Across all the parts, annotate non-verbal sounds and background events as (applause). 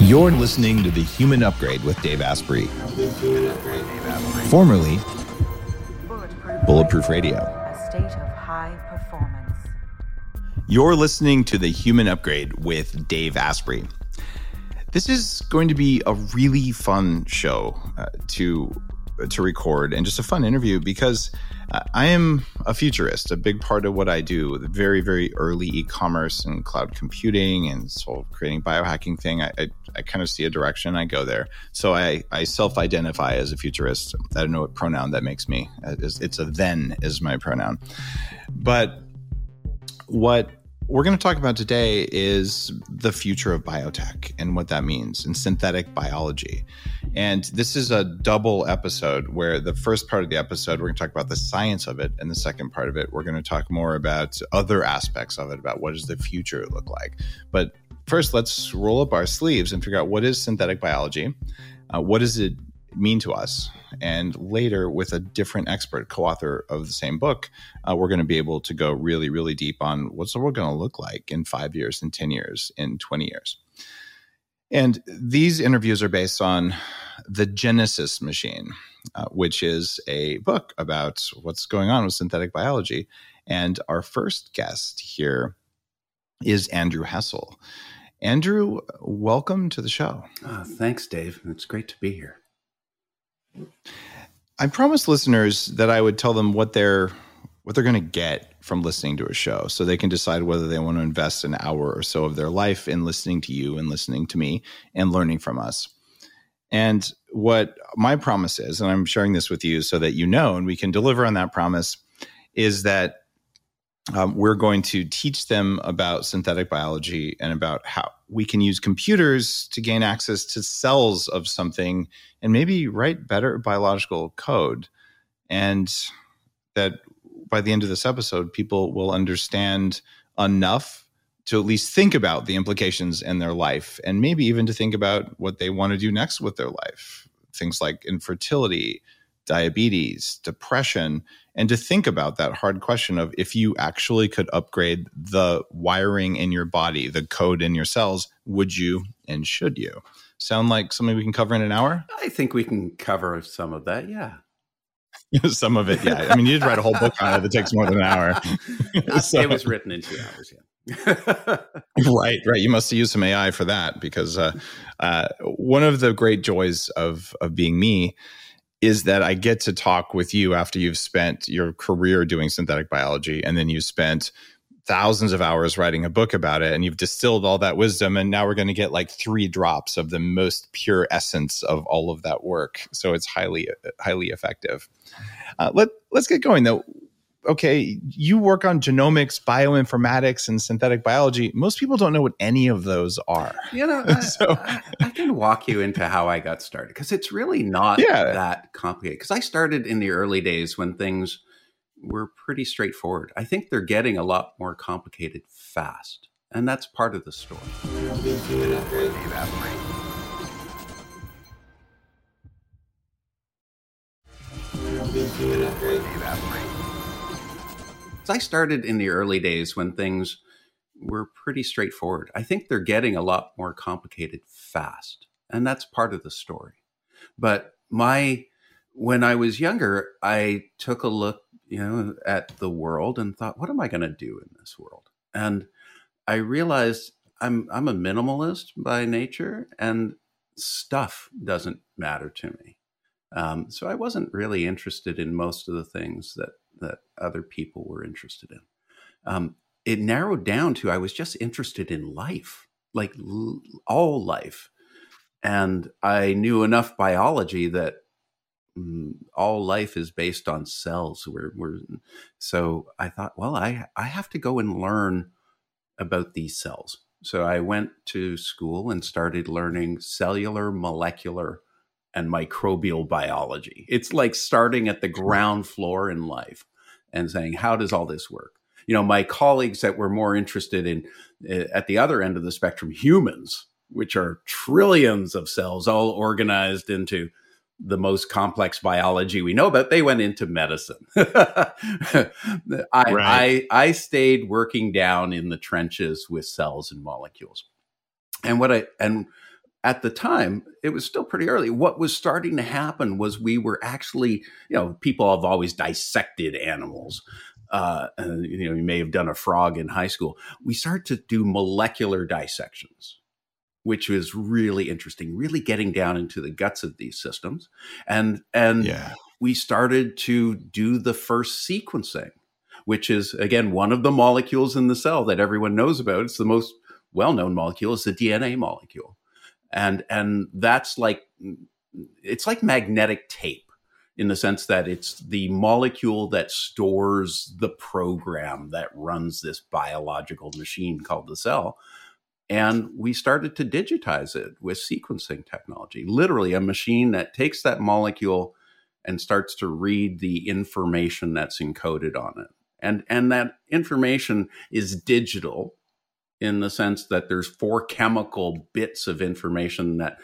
You're listening to The Human Upgrade with Dave Asprey, formerly Bulletproof Radio. A state of high performance. You're listening to The Human Upgrade with Dave Asprey. This is going to be a really fun show uh, to to record and just a fun interview because I am a futurist. A big part of what I do, the very, very early e-commerce and cloud computing and so creating biohacking thing, I, I, I kind of see a direction. I go there. So I, I self-identify as a futurist. I don't know what pronoun that makes me. It's a then is my pronoun. But what we're going to talk about today is the future of biotech and what that means and synthetic biology. And this is a double episode where the first part of the episode, we're going to talk about the science of it. And the second part of it, we're going to talk more about other aspects of it, about what does the future look like. But first, let's roll up our sleeves and figure out what is synthetic biology? Uh, what does it mean to us? And later, with a different expert, co author of the same book, uh, we're going to be able to go really, really deep on what's the world going to look like in five years, in 10 years, in 20 years. And these interviews are based on The Genesis Machine, uh, which is a book about what's going on with synthetic biology. And our first guest here is Andrew Hessel. Andrew, welcome to the show. Uh, thanks, Dave. It's great to be here. I promised listeners that I would tell them what they're what they're going to get from listening to a show so they can decide whether they want to invest an hour or so of their life in listening to you and listening to me and learning from us. And what my promise is, and I'm sharing this with you so that you know and we can deliver on that promise, is that um, we're going to teach them about synthetic biology and about how we can use computers to gain access to cells of something and maybe write better biological code. And that by the end of this episode, people will understand enough to at least think about the implications in their life and maybe even to think about what they want to do next with their life. Things like infertility, diabetes, depression, and to think about that hard question of if you actually could upgrade the wiring in your body, the code in your cells, would you and should you? Sound like something we can cover in an hour? I think we can cover some of that, yeah. (laughs) some of it, yeah. I mean, you did write a whole book on it that takes more than an hour. so, (laughs) it was written in two hours, yeah. (laughs) right, right. You must have used some AI for that because uh, uh, one of the great joys of of being me is that I get to talk with you after you've spent your career doing synthetic biology and then you spent thousands of hours writing a book about it and you've distilled all that wisdom and now we're going to get like three drops of the most pure essence of all of that work. So it's highly highly effective. Uh, let, let's get going though okay, you work on genomics, bioinformatics, and synthetic biology. Most people don't know what any of those are. You know, (laughs) I, so, I, I, can walk you into how I got started because it's really not yeah. that complicated. Because I started in the early days when things were pretty straightforward. I think they're getting a lot more complicated fast. And that's part of the story. I started in the early days when things were pretty straightforward. I think they're getting a lot more complicated fast, and that's part of the story. But my when I was younger, I took a look, you know, at the world and thought, what am I going to do in this world? And I realized I'm I'm a minimalist by nature, and stuff doesn't matter to me. Um, so I wasn't really interested in most of the things that that other people were interested in. Um, it narrowed down to I was just interested in life, like l- all life. And I knew enough biology that mm, all life is based on cells. We're, we're, so I thought, well, I, I have to go and learn about these cells. So I went to school and started learning cellular, molecular, and microbial biology. It's like starting at the ground floor in life and saying, how does all this work? You know, my colleagues that were more interested in uh, at the other end of the spectrum, humans, which are trillions of cells all organized into the most complex biology we know about, they went into medicine. (laughs) I, right. I, I stayed working down in the trenches with cells and molecules. And what I and at the time, it was still pretty early. What was starting to happen was we were actually, you know, people have always dissected animals. Uh, you know, you may have done a frog in high school. We start to do molecular dissections, which was really interesting, really getting down into the guts of these systems. And, and yeah. we started to do the first sequencing, which is, again, one of the molecules in the cell that everyone knows about. It's the most well known molecule, is the DNA molecule and and that's like it's like magnetic tape in the sense that it's the molecule that stores the program that runs this biological machine called the cell. And we started to digitize it with sequencing technology literally a machine that takes that molecule and starts to read the information that's encoded on it. And and that information is digital in the sense that there's four chemical bits of information that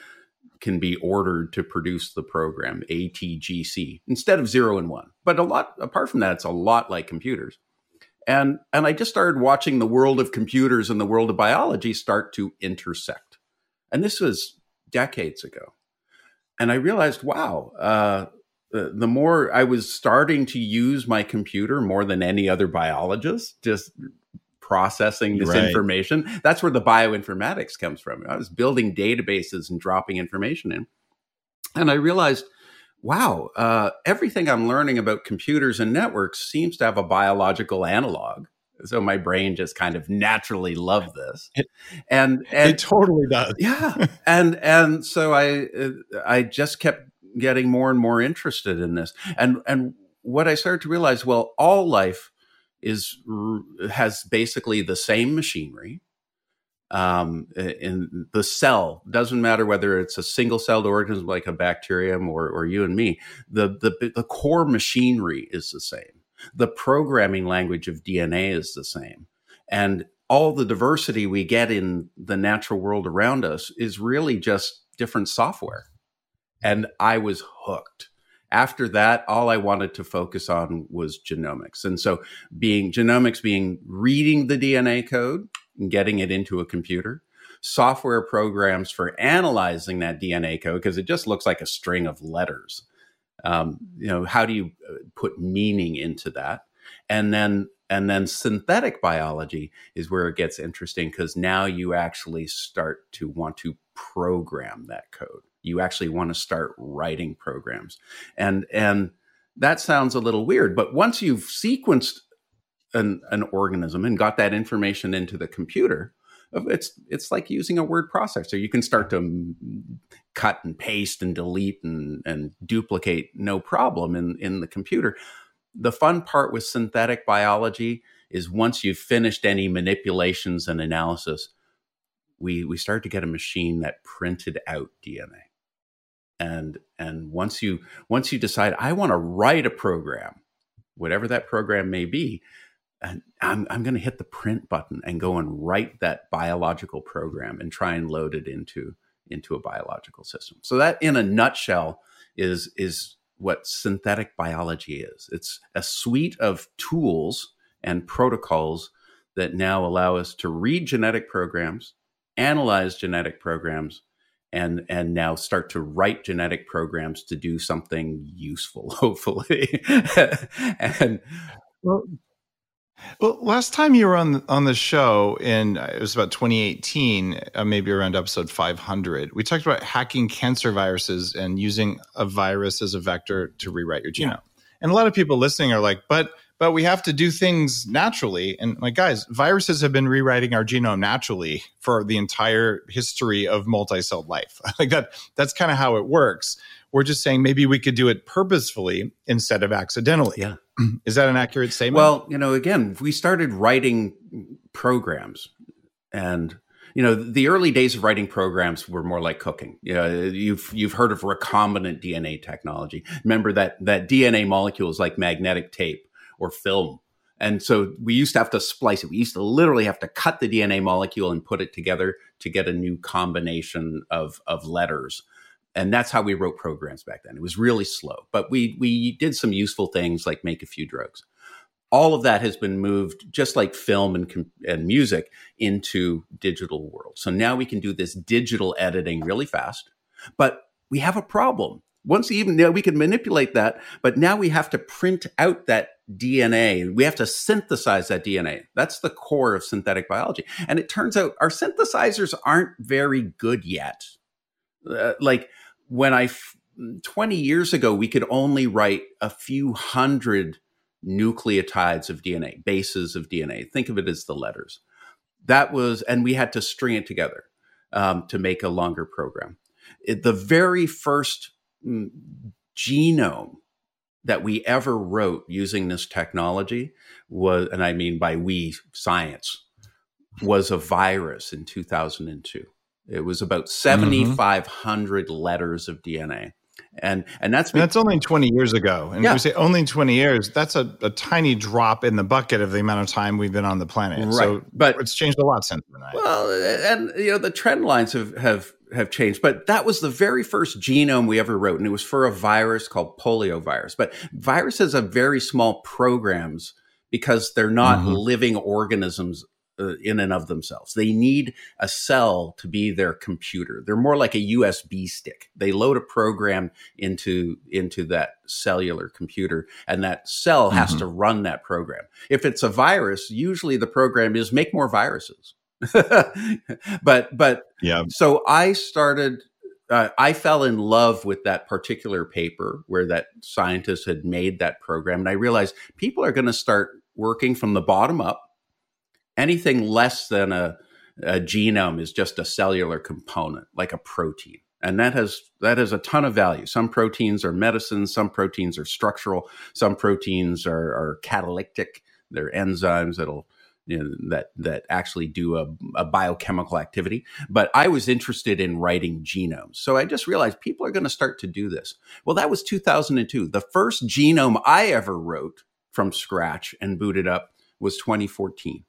can be ordered to produce the program ATGC instead of zero and one. But a lot apart from that, it's a lot like computers. And and I just started watching the world of computers and the world of biology start to intersect. And this was decades ago. And I realized, wow, uh, the, the more I was starting to use my computer more than any other biologist, just processing this right. information. That's where the bioinformatics comes from. I was building databases and dropping information in. And I realized, wow, uh, everything I'm learning about computers and networks seems to have a biological analog. So my brain just kind of naturally loved this, (laughs) and, and it totally does. (laughs) yeah, (laughs) and and so I uh, I just kept getting more and more interested in this, and and what I started to realize, well, all life is has basically the same machinery. Um, in the cell doesn't matter whether it's a single celled organism like a bacterium or, or you and me. The, the the core machinery is the same. The programming language of DNA is the same, and all the diversity we get in the natural world around us is really just different software. And I was hooked after that, all I wanted to focus on was genomics. And so being genomics being reading the DNA code and getting it into a computer, software programs for analyzing that DNA code, because it just looks like a string of letters. Um, you know, how do you uh, put meaning into that? And then and then synthetic biology is where it gets interesting because now you actually start to want to program that code you actually want to start writing programs. And and that sounds a little weird but once you've sequenced an, an organism and got that information into the computer it's it's like using a word processor. You can start to cut and paste and delete and, and duplicate no problem in, in the computer. The fun part with synthetic biology is once you've finished any manipulations and analysis we we start to get a machine that printed out dna and and once you once you decide i want to write a program whatever that program may be and i'm, I'm going to hit the print button and go and write that biological program and try and load it into into a biological system. So that in a nutshell is is what synthetic biology is. It's a suite of tools and protocols that now allow us to read genetic programs analyze genetic programs and and now start to write genetic programs to do something useful (laughs) hopefully and well well last time you were on on the show in it was about 2018 uh, maybe around episode 500 we talked about hacking cancer viruses and using a virus as a vector to rewrite your genome yeah. and a lot of people listening are like but but we have to do things naturally. And like, guys, viruses have been rewriting our genome naturally for the entire history of multi-celled life. (laughs) like that, that's kind of how it works. We're just saying maybe we could do it purposefully instead of accidentally. Yeah. (clears throat) Is that an accurate statement? Well, you know, again, we started writing programs and you know the early days of writing programs were more like cooking you know, you've you've heard of recombinant dna technology remember that that dna molecule is like magnetic tape or film. And so we used to have to splice it. We used to literally have to cut the DNA molecule and put it together to get a new combination of, of letters. And that's how we wrote programs back then. It was really slow, but we, we did some useful things like make a few drugs. all of that has been moved just like film and, and music into digital world. So now we can do this digital editing really fast, but we have a problem. Once even now we can manipulate that, but now we have to print out that DNA. We have to synthesize that DNA. That's the core of synthetic biology. And it turns out our synthesizers aren't very good yet. Uh, like when I, 20 years ago, we could only write a few hundred nucleotides of DNA, bases of DNA. Think of it as the letters. That was, and we had to string it together um, to make a longer program. It, the very first mm, genome that we ever wrote using this technology was, and I mean by we, science, was a virus in 2002. It was about 7,500 mm-hmm. letters of DNA. And and that's and that's only 20 years ago. And yeah. we say only 20 years, that's a, a tiny drop in the bucket of the amount of time we've been on the planet. Right. So but it's changed a lot since then. Well, and you know, the trend lines have have have changed, but that was the very first genome we ever wrote, and it was for a virus called poliovirus. But viruses have very small programs because they're not mm-hmm. living organisms uh, in and of themselves. They need a cell to be their computer. They're more like a USB stick. They load a program into into that cellular computer, and that cell mm-hmm. has to run that program. If it's a virus, usually the program is make more viruses. (laughs) but but yeah. So I started. Uh, I fell in love with that particular paper where that scientist had made that program, and I realized people are going to start working from the bottom up. Anything less than a, a genome is just a cellular component, like a protein and that has that has a ton of value. Some proteins are medicines, some proteins are structural, some proteins are, are catalytic. They're enzymes that'll you know, that that actually do a, a, biochemical activity. But I was interested in writing genomes, so I just realized people are going to start to do this. Well, that was 2002. The first genome I ever wrote from scratch and booted up was 2014.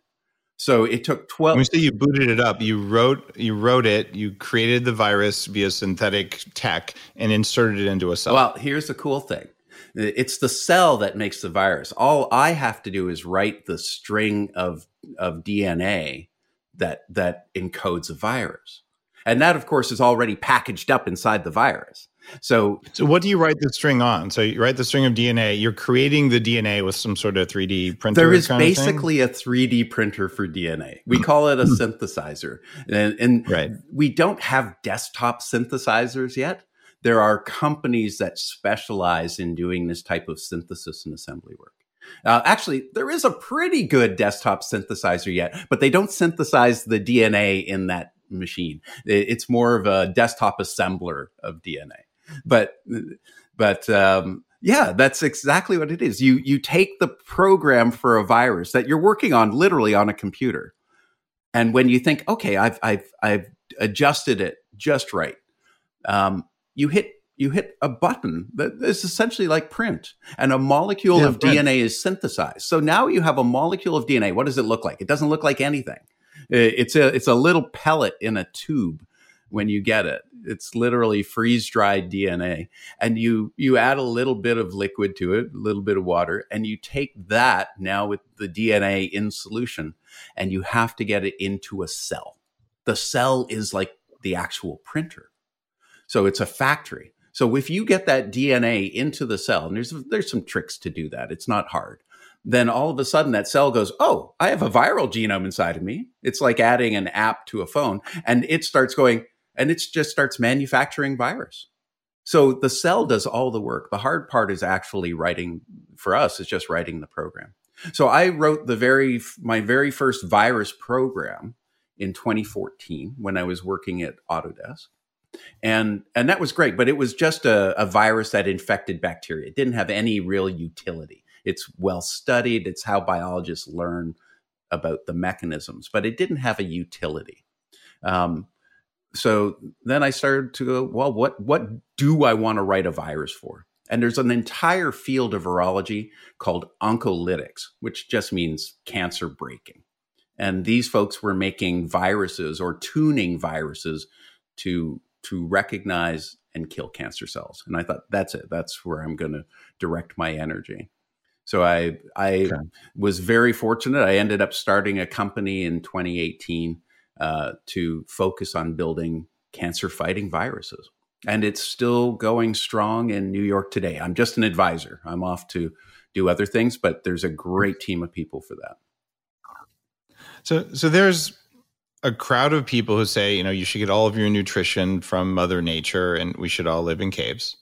So it took 12 When you say you booted it up, you wrote you wrote it, you created the virus via synthetic tech and inserted it into a cell. Well, here's the cool thing. It's the cell that makes the virus. All I have to do is write the string of of DNA that that encodes a virus. And that of course is already packaged up inside the virus. So, so what do you write the string on? So you write the string of DNA. You're creating the DNA with some sort of 3D printer. There is basically a 3D printer for DNA. We hmm. call it a hmm. synthesizer, and, and right. we don't have desktop synthesizers yet there are companies that specialize in doing this type of synthesis and assembly work. Uh, actually, there is a pretty good desktop synthesizer yet, but they don't synthesize the DNA in that machine. It's more of a desktop assembler of DNA. But, but, um, yeah, that's exactly what it is. You you take the program for a virus that you're working on literally on a computer, and when you think, okay, I've I've I've adjusted it just right, um, you hit you hit a button that is essentially like print and a molecule yeah, of print. DNA is synthesized. So now you have a molecule of DNA. What does it look like? It doesn't look like anything. It's a it's a little pellet in a tube when you get it. It's literally freeze dried DNA and you you add a little bit of liquid to it, a little bit of water and you take that now with the DNA in solution and you have to get it into a cell. The cell is like the actual printer. So it's a factory. So if you get that DNA into the cell, and there's there's some tricks to do that. It's not hard. Then all of a sudden that cell goes, "Oh, I have a viral genome inside of me." It's like adding an app to a phone and it starts going and it just starts manufacturing virus. So the cell does all the work. The hard part is actually writing for us is just writing the program. So I wrote the very my very first virus program in 2014 when I was working at Autodesk and and that was great but it was just a, a, virus that infected bacteria. It didn't have any real utility. It's well studied. It's how biologists learn about the mechanisms but it didn't have a utility. Um, so then i started to go well what what do i want to write a virus for? And there's an entire field of virology called oncolytics which just means cancer breaking. And these folks were making viruses or tuning viruses to to recognize and kill cancer cells. And I thought, that's it. That's where I'm going to direct my energy. So I I okay. was very fortunate. I ended up starting a company in 2018 uh, to focus on building cancer fighting viruses, and it's still going strong in New York today. I'm just an advisor. I'm off to do other things, but there's a great team of people for that. So so there's a crowd of people who say, you know, you should get all of your nutrition from Mother Nature, and we should all live in caves.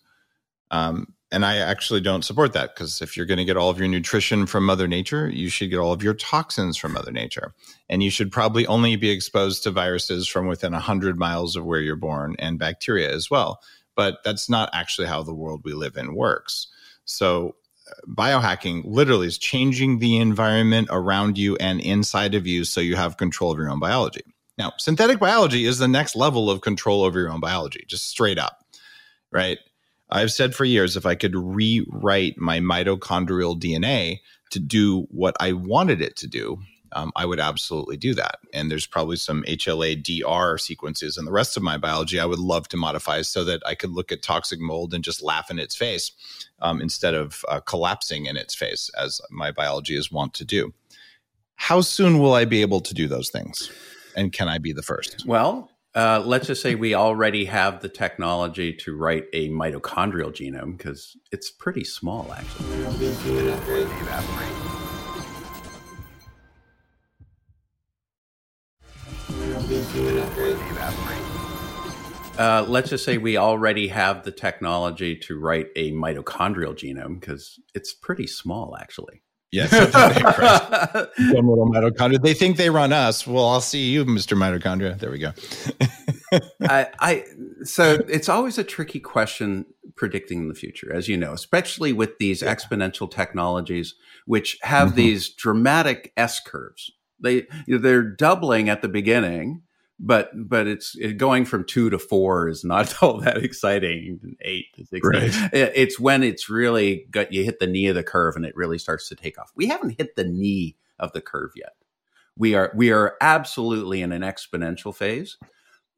Um, and I actually don't support that because if you're going to get all of your nutrition from Mother Nature, you should get all of your toxins from Mother Nature. And you should probably only be exposed to viruses from within 100 miles of where you're born and bacteria as well. But that's not actually how the world we live in works. So, uh, biohacking literally is changing the environment around you and inside of you so you have control of your own biology. Now, synthetic biology is the next level of control over your own biology, just straight up, right? I've said for years if I could rewrite my mitochondrial DNA to do what I wanted it to do, um, I would absolutely do that. And there's probably some HLA DR sequences in the rest of my biology I would love to modify so that I could look at toxic mold and just laugh in its face um, instead of uh, collapsing in its face, as my biology is wont to do. How soon will I be able to do those things? And can I be the first? Well, uh, let's just say we already have the technology to write a mitochondrial genome because it's pretty small, actually. Uh, let's just say we already have the technology to write a mitochondrial genome because it's pretty small, actually. Yes, (laughs) mitochondria. They think they run us. Well, I'll see you, Mr. Mitochondria. There we go. (laughs) I, I so it's always a tricky question predicting the future, as you know, especially with these yeah. exponential technologies, which have mm-hmm. these dramatic S curves. They they're doubling at the beginning, but but it's it, going from two to four is not (laughs) all that exciting. Eight to six, right. it's when it's really got you hit the knee of the curve and it really starts to take off. We haven't hit the knee of the curve yet. We are we are absolutely in an exponential phase,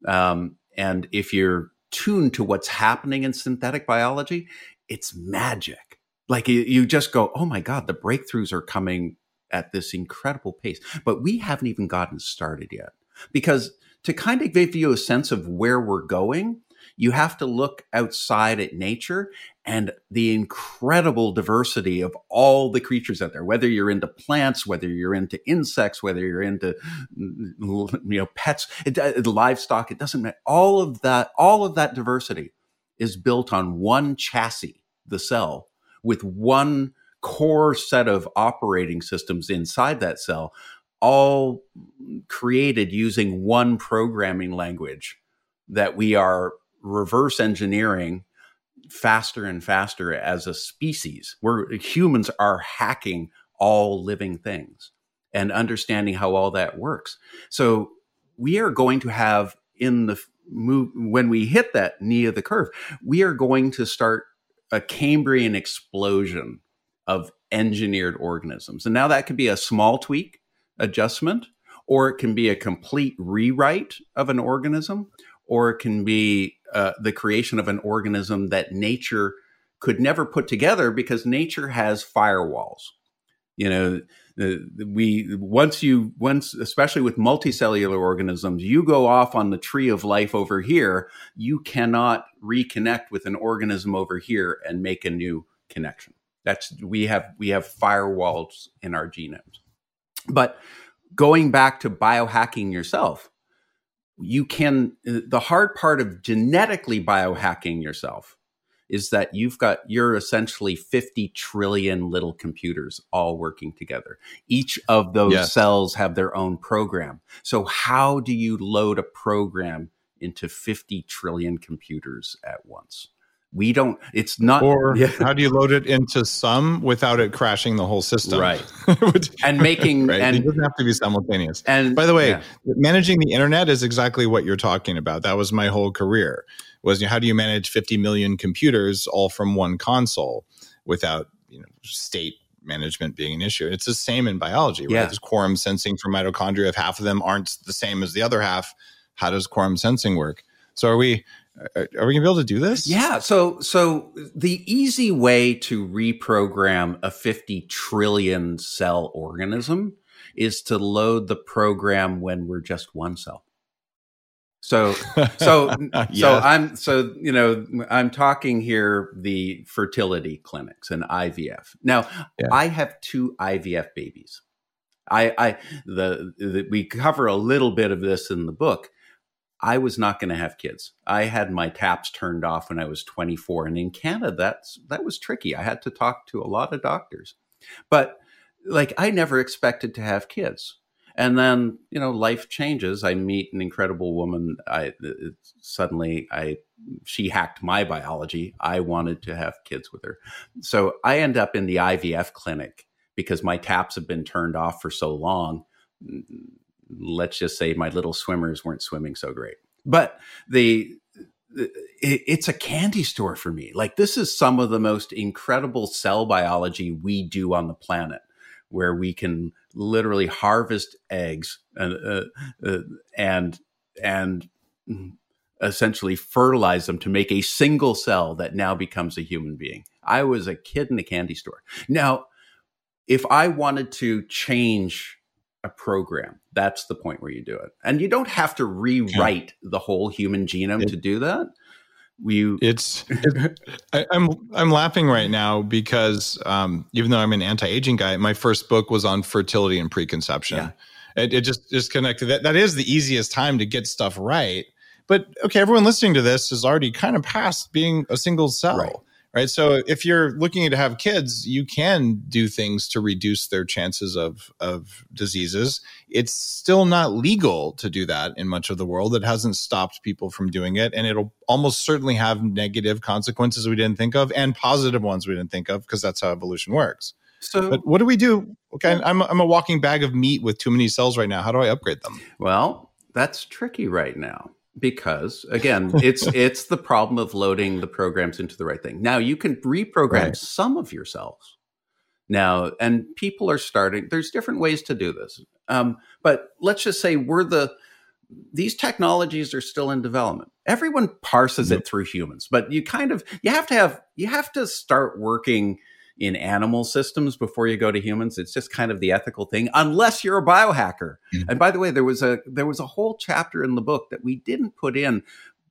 um, and if you're tuned to what's happening in synthetic biology, it's magic. Like you, you just go, oh my god, the breakthroughs are coming at this incredible pace, but we haven't even gotten started yet because to kind of give you a sense of where we're going, you have to look outside at nature and the incredible diversity of all the creatures out there, whether you're into plants, whether you're into insects, whether you're into, mm, you know, pets, it, livestock, it doesn't matter. All of that, all of that diversity is built on one chassis, the cell, with one core set of operating systems inside that cell all created using one programming language that we are reverse engineering faster and faster as a species. Where humans are hacking all living things and understanding how all that works. So we are going to have in the move when we hit that knee of the curve, we are going to start a Cambrian explosion of engineered organisms. And now that could be a small tweak adjustment, or it can be a complete rewrite of an organism, or it can be uh, the creation of an organism that nature could never put together because nature has firewalls. You know, we once you once especially with multicellular organisms you go off on the tree of life over here you cannot reconnect with an organism over here and make a new connection that's we have we have firewalls in our genomes but going back to biohacking yourself, you can, the hard part of genetically biohacking yourself is that you've got, you're essentially 50 trillion little computers all working together. Each of those yes. cells have their own program. So, how do you load a program into 50 trillion computers at once? We don't it's not or (laughs) yeah. how do you load it into some without it crashing the whole system right (laughs) and making (laughs) right? and it doesn't have to be simultaneous and by the way yeah. managing the internet is exactly what you're talking about that was my whole career was how do you manage 50 million computers all from one console without you know state management being an issue it's the same in biology right yeah. there's quorum sensing for mitochondria if half of them aren't the same as the other half how does quorum sensing work so are we Are, are we gonna be able to do this? Yeah. So, so the easy way to reprogram a 50 trillion cell organism is to load the program when we're just one cell. So, (laughs) so, Yes. so I'm, so, you know, I'm talking here the fertility clinics and IVF. Now, Yeah. I have two IVF babies. I, I, the, the, we cover a little bit of this in the book. I was not going to have kids. I had my taps turned off when I was 24, and in Canada, that's that was tricky. I had to talk to a lot of doctors, but like I never expected to have kids. And then you know, life changes. I meet an incredible woman. I suddenly I she hacked my biology. I wanted to have kids with her, so I end up in the IVF clinic because my taps have been turned off for so long let's just say my little swimmers weren't swimming so great. But the it's a candy store for me. Like this is some of the most incredible cell biology we do on the planet, where we can literally harvest eggs and uh, uh, and and essentially fertilize them to make a single cell that now becomes a human being. I was a kid in a candy store. Now, if I wanted to change a program. That's the point where you do it. And you don't have to rewrite the whole human genome It- to do that. You It's it, I, I'm I'm laughing right now because um, even though I'm an anti-aging guy, my first book was on fertility and preconception. Yeah. It, it just just connected. That that is the easiest time to get stuff right. But okay, everyone listening to this is already kind of past being a single cell. Right. Right. So if you're looking to have kids, you can do things to reduce their chances of of diseases. It's still not legal to do that in much of the world. It hasn't stopped people from doing it, and it'll almost certainly have negative consequences we didn't think of and positive ones we didn't think of because that's how evolution works. so But what do we do? Okay, I'm I'm a walking bag of meat with too many cells right now. How do I upgrade them? well, that's tricky right now because again, (laughs) it's it's the problem of loading the programs into the right thing. Now you can reprogram Right. some of your cells. Now, and people are starting. There's different ways to do this, um, but let's just say we're the these technologies are still in development. Everyone parses it through humans, but you kind of you have to have you have to start working in animal systems before you go to humans. It's just kind of the ethical thing, unless you're a biohacker. Mhm. And by the way, there was a there was a whole chapter in the book that we didn't put in,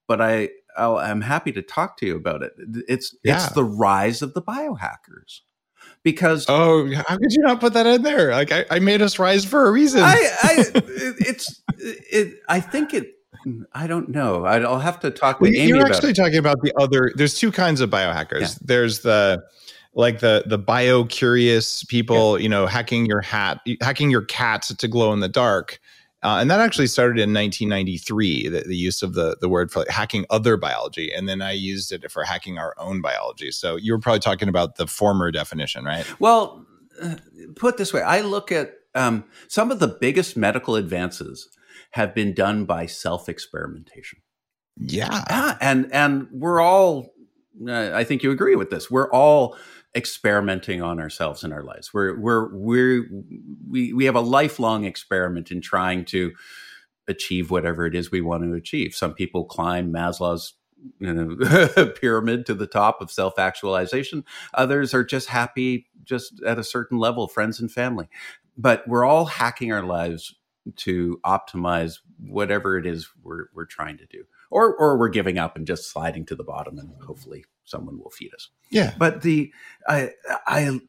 but I I'll, I'm happy to talk to you about it. It's Yeah. it's the rise of the biohackers because Oh, how could you not put that in there? Like I, I made us rise for a reason. I, I (laughs) it's it I think it I don't know. I'd- I'll have to talk Well, with Amy you're actually it. talking about the other. There's two kinds of biohackers. Yeah. There's the like the the bio curious people, you know, hacking your hat, hacking your cat to glow in the dark. Uh, and that actually started in 1993. The, the use of the the word for hacking other biology, and then I used it for hacking our own biology. So you were probably talking about the former definition, right? Well, uh, put this way, I look at um, some of the biggest medical advances have been done by self experimentation. Yeah. Ah, and and we're all uh, I think you agree with this. We're all experimenting on ourselves in our lives. We're we're we're we we have a lifelong experiment in trying to achieve whatever it is we want to achieve. Some people climb Maslow's you know, (laughs) pyramid to the top of self-actualization. Others are just happy just at a certain level, friends and family. But we're all hacking our lives to optimize whatever it is we're we're trying to do or or we're giving up and just sliding to the bottom and hopefully someone will feed us Yeah. but the i i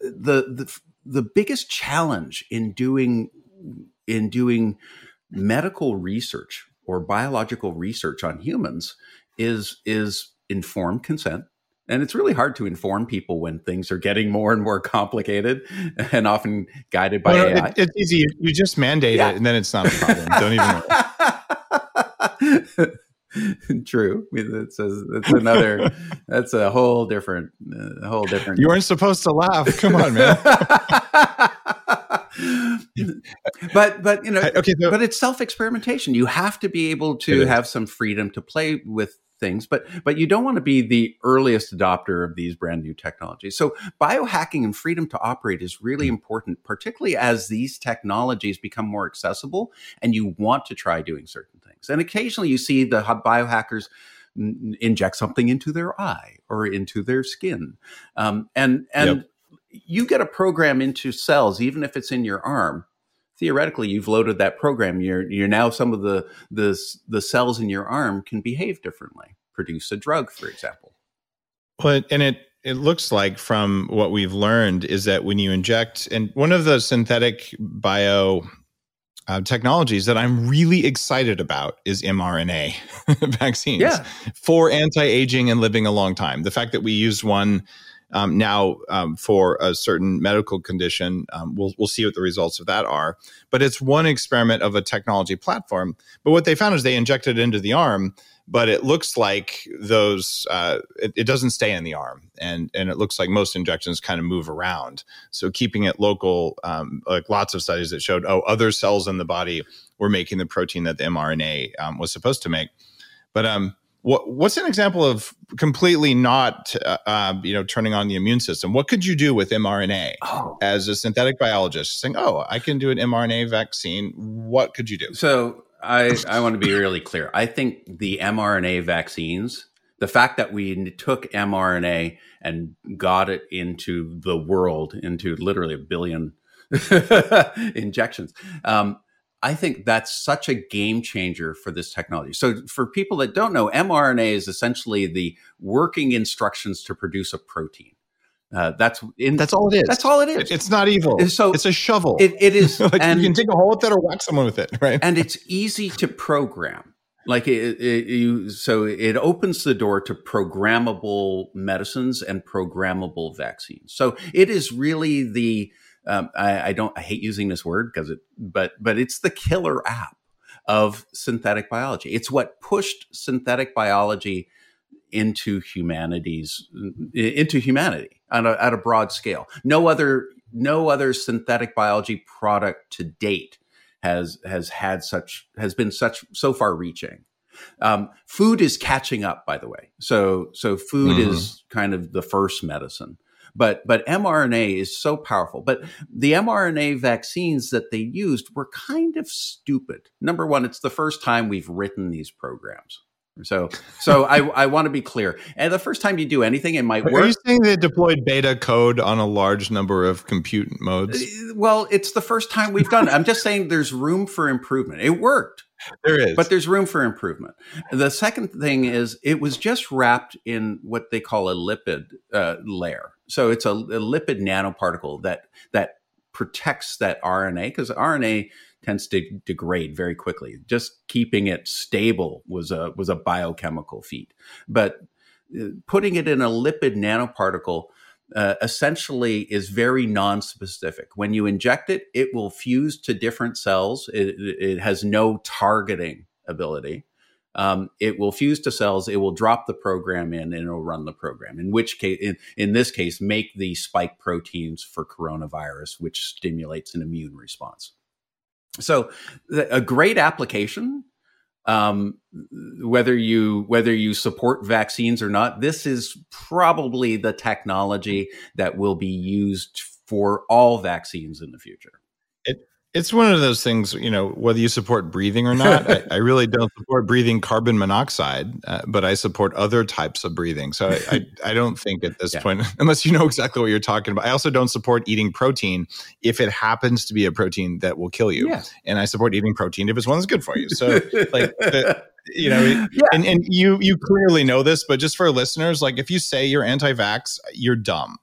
the the the biggest challenge in doing in doing medical research or biological research on humans is is informed consent and it's really hard to inform people when things are getting more and more complicated and often guided by Well, AI. it- it's easy. You just mandate Yeah. it, and then it's not a problem. Don't even. (laughs) (laughs) True. I mean, That's, another. (laughs) That's a whole different. Uh, a whole different. You weren't supposed to laugh. Come on, man. (laughs) but but you know, okay, so- but it's self experimentation. You have to be able to have some freedom to play with things, but but you don't want to be the earliest adopter of these brand new technologies. So biohacking and freedom to operate is really Mm. important, particularly as these technologies become more accessible and you want to try doing certain things. And occasionally you see the biohackers n- inject something into their eye or into their skin. Um, and and yep. you get a program into cells, even if it's in your arm. Theoretically, you've loaded that program. You're you're now some of the the the cells in your arm can behave differently, produce a drug, for example. Well, and it it looks like from what we've learned is that when you inject, and one of the synthetic bio uh, technologies that I'm really excited about is mRNA (laughs) vaccines yeah. for anti-aging and living a long time. The fact that we used one um, now um, for a certain medical condition, um, we'll we'll see what the results of that are. But it's one experiment of a technology platform. But what they found is they injected it into the arm, but it looks like those uh, it, it, doesn't stay in the arm and and it looks like most injections kind of move around so keeping it local um, like lots of studies that showed oh other cells in the body were making the protein that the mrna um, was supposed to make but um what, what's an example of completely not uh, uh, you know turning on the immune system what could you do with mrna oh. as a synthetic biologist saying oh i can do an mrna vaccine what could you do so I, I want to be really clear. I think the mRNA vaccines, the fact that we took mRNA and got it into the world, into literally a billion (laughs) injections, um, I think that's such a game changer for this technology. So, for people that don't know, mRNA is essentially the working instructions to produce a protein. Uh, that's in, that's all it is. That's all it is. It's not evil. So it's a shovel. it, it is. (laughs) like and, you can take a hole with it or whack someone with it, right? And it's easy to program. Like it, it, you, so it opens the door to programmable medicines and programmable vaccines. So it is really the. Um, I, I don't. I hate using this word because it, but but it's the killer app of synthetic biology. It's what pushed synthetic biology into humanity's into humanity on a, at a broad scale. No other no other synthetic biology product to date has has had such has been such so far reaching. Um, food is catching up, by the way. So so food mm-hmm. is kind of the first medicine. But but mRNA is so powerful. But the mRNA vaccines that they used were kind of stupid. Number one, it's the first time we've written these programs. So, so I, I want to be clear. And the first time you do anything, it might work. Are you saying they deployed beta code on a large number of compute modes? Uh, well, it's the first time we've done it. I'm just saying there's room for improvement. It worked. There is. But there's room for improvement. The second thing is it was just wrapped in what they call a lipid uh, layer. So it's a, a lipid nanoparticle that that protects that RNA because RNA tends to degrade very quickly. Just keeping it stable was a was a biochemical feat, but uh, putting it in a lipid nanoparticle uh, essentially is very non-specific. When you inject it, it will fuse to different cells. It, it has no targeting ability. Um, it will fuse to cells. It will drop the program in, and it'll run the program. In which case, in, in this case, make the spike proteins for coronavirus, which stimulates an immune response. So a great application. Um, whether you whether you support vaccines or not, this is probably the technology that will be used for all vaccines in the future. It's one of those things, you know, whether you support breathing or not. I, (laughs) I, really don't support breathing carbon monoxide, uh, but I support other types of breathing. So I, I, (laughs) I don't think at this yeah. point, (laughs) unless you know exactly what you're talking about, I also don't support eating protein if it happens to be a protein that will kill you. Yeah. And I support eating protein if it's one that's good for you. So, like, the, you know, yeah. and, and you you clearly know this, but just for listeners, like, if you say you're anti-vax, you're dumb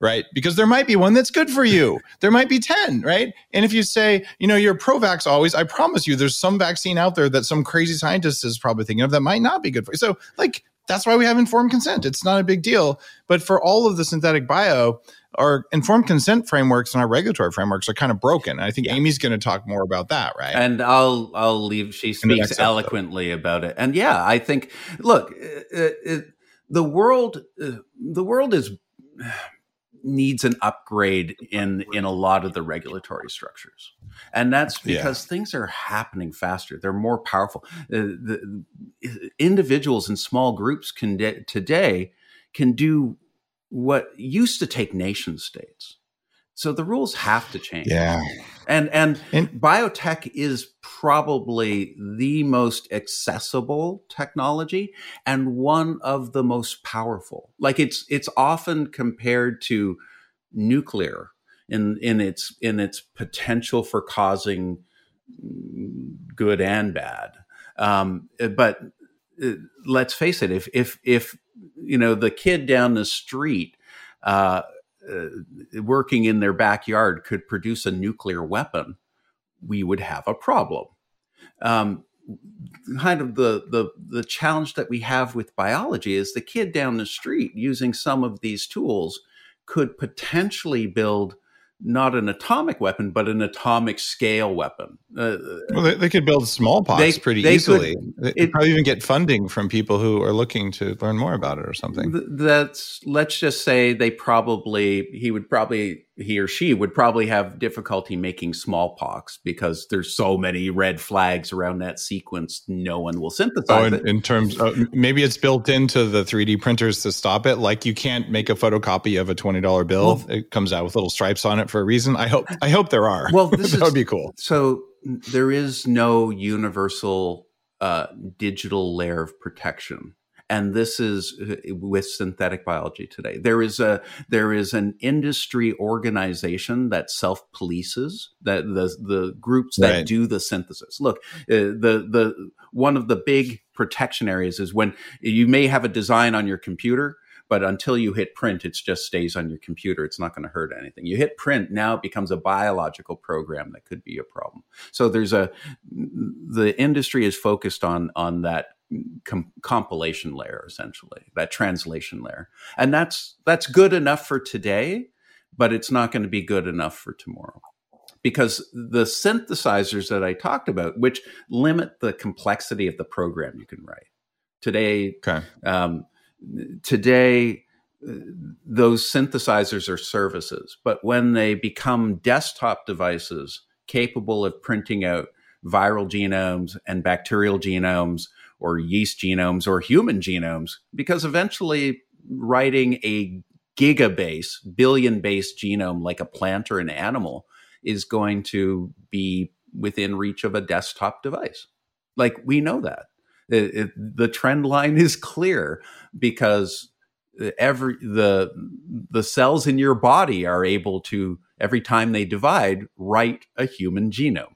right? Because there might be one that's good for you. (laughs) There might be 10, right? And if you say, you know, you're pro vax always, I promise you there's some vaccine out there that some crazy scientist is probably thinking of that might not be good for you. So, like, that's why we have informed consent. It's not a big deal. But for all of the synthetic bio, our informed consent frameworks and our regulatory frameworks are kind of broken. I think yeah. Amy's going to talk more about that, right? And I'll I'll leave. She speaks eloquently about it. And yeah, I think look, it, it, the world uh, the world is needs an upgrade in in a lot of the regulatory structures. And that's because yeah. things are happening faster. They're more powerful. Uh, the, individuals and small groups can de- today can do what used to take nation states so the rules have to change yeah And, and and biotech is probably the most accessible technology and one of the most powerful. Like it's it's often compared to nuclear in in its in its potential for causing good and bad. Um, but uh, let's face it, if if if you know the kid down the street uh, uh, working in their backyard could produce a nuclear weapon, we would have a problem. Um, kind of the, the the challenge that we have with biology is the kid down the street using some of these tools could potentially build not an atomic weapon, but an atomic scale weapon. Uh, well, they, they, could build smallpox they, pretty they easily. Could, they probably even get funding from people who are looking to learn more about it or something. That's let's just say they probably he would probably he or she would probably have difficulty making smallpox because there's so many red flags around that sequence. No one will synthesize oh, in, it. In terms, of, maybe it's built into the 3D printers to stop it. Like you can't make a photocopy of a twenty dollar bill. Well, it comes out with little stripes on it for a reason. I hope. I hope there are. Well, (laughs) this that is, would be cool. So there is no universal uh, digital layer of protection and this is uh, with synthetic biology today. There is a there is an industry organization that self polices that the the groups that right. do the synthesis. Look, uh, the the one of the big protection areas is when you may have a design on your computer but until you hit print, it just stays on your computer. It's not going to hurt anything. You hit print, now it becomes a biological program that could be a problem. So there's a the industry is focused on on that com- compilation layer essentially that translation layer and that's that's good enough for today but it's not going to be good enough for tomorrow because the synthesizers that i talked about which limit the complexity of the program you can write today okay. um, today those synthesizers are services but when they become desktop devices capable of printing out viral genomes and bacterial genomes or yeast genomes or human genomes because eventually writing a gigabase, billion base genome like a plant or an animal is going to be within reach of a desktop device. Like we know that. It, it, the trend line is clear because every the the cells in your body are able to every time they divide write a human genome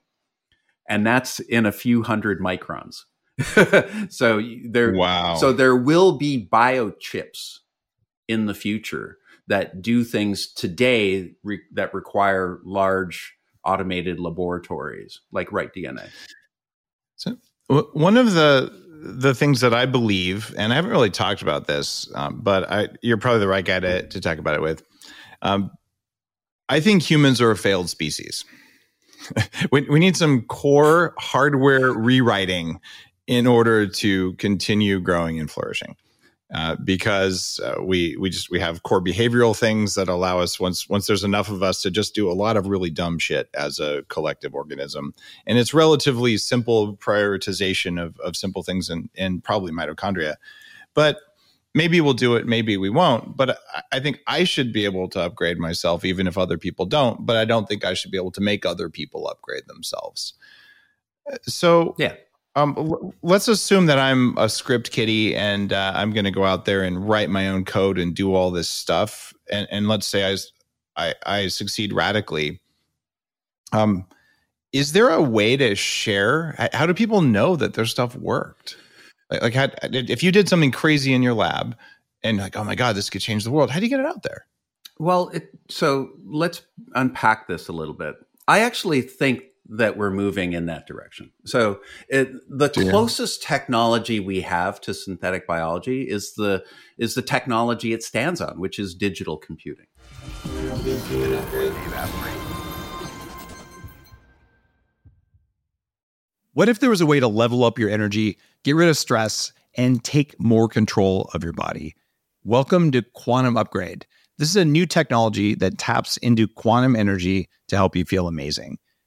and that's in a few hundred microns (laughs) so there, wow. So there will be biochips in the future that do things today re- that require large automated laboratories like Write DNA. So one of the the things that I believe, and I haven't really talked about this, um, but I, you're probably the right guy to, to talk about it with. Um, I think humans are a failed species. (laughs) we, we need some core hardware rewriting in order to continue growing and flourishing. Uh, because uh, we we just we have core behavioral things that allow us once once there's enough of us to just do a lot of really dumb shit as a collective organism, and it's relatively simple prioritization of of simple things and and probably mitochondria, but maybe we'll do it, maybe we won't. But I think I should be able to upgrade myself even if other people don't. But I don't think I should be able to make other people upgrade themselves. So yeah um, let's assume that I'm a script kitty and uh, I'm going to go out there and write my own code and do all this stuff. And, and let's say I, I, I succeed radically. Um, is there a way to share? How do people know that their stuff worked? Like, like how, if you did something crazy in your lab and like, oh my God, this could change the world. How do you get it out there? Well, it, so let's unpack this a little bit. I actually think that we're moving in that direction. So it, the yeah. closest technology we have to synthetic biology is the is the technology it stands on, which is digital computing. What if there was a way to level up your energy, get rid of stress, and take more control of your body? Welcome to Quantum Upgrade. This is a new technology that taps into quantum energy to help you feel amazing.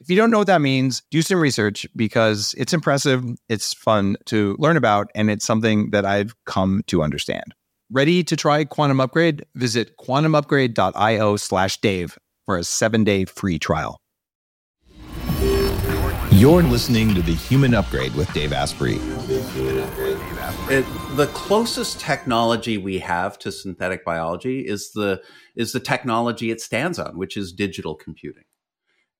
If you don't know what that means, do some research because it's impressive, it's fun to learn about, and it's something that I've come to understand. Ready to try Quantum Upgrade? Visit quantumupgrade.io slash Dave for a seven day free trial. You're listening to The Human Upgrade with Dave Asprey. It, the closest technology we have to synthetic biology is the is the technology it stands on, which is digital computing.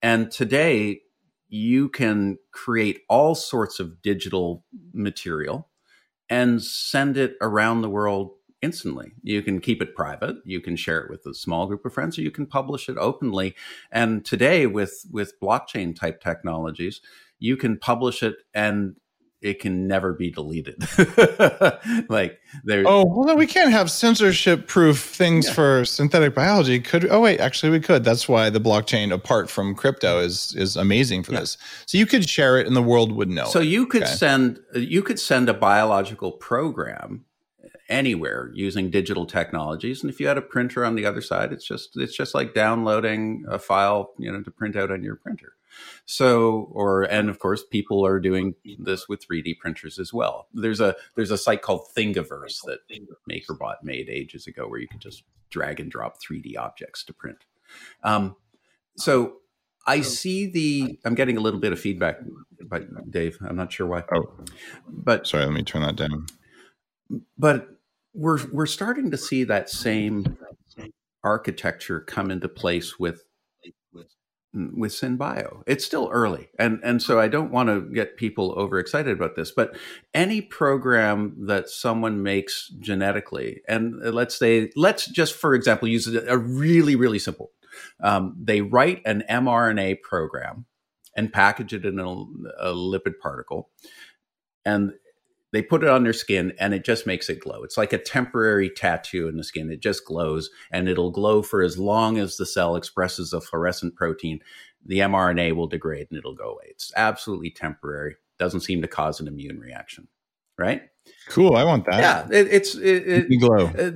And today, you can create all sorts of digital material and send it around the world instantly. You can keep it private, you can share it with a small group of friends, or you can publish it openly. And today, with with blockchain type technologies, you can publish it and it can never be deleted. (laughs) like there. Oh well, no, we can't have censorship proof things yeah. for synthetic biology. Could oh wait, actually we could. That's why the blockchain, apart from crypto, mm-hmm. is is amazing for yeah. this. So you could share it, and the world would know. So it. you could okay. send you could send a biological program anywhere using digital technologies and if you had a printer on the other side it's just it's just like downloading a file you know to print out on your printer so, or and of course, people are doing this with 3D printers as well. There's a there's a site called Thingiverse that MakerBot made ages ago, where you can just drag and drop 3D objects to print. Um, so I see the. I'm getting a little bit of feedback, but Dave, I'm not sure why. Oh, but sorry, let me turn that down. But we're we're starting to see that same architecture come into place with with SynBio. It's still early. And, and so I don't want to get people overexcited about this, but any program that someone makes genetically, and let's say, let's just, for example, use a really, really simple. Um, they write an mRNA program and package it in a, a lipid particle. And they put it on their skin and it just makes it glow. It's like a temporary tattoo in the skin. It just glows and it'll glow for as long as the cell expresses a fluorescent protein. The mRNA will degrade and it'll go away. It's absolutely temporary. Doesn't seem to cause an immune reaction. Right? Cool. I want that. Yeah, it, it's it, it, glow. It,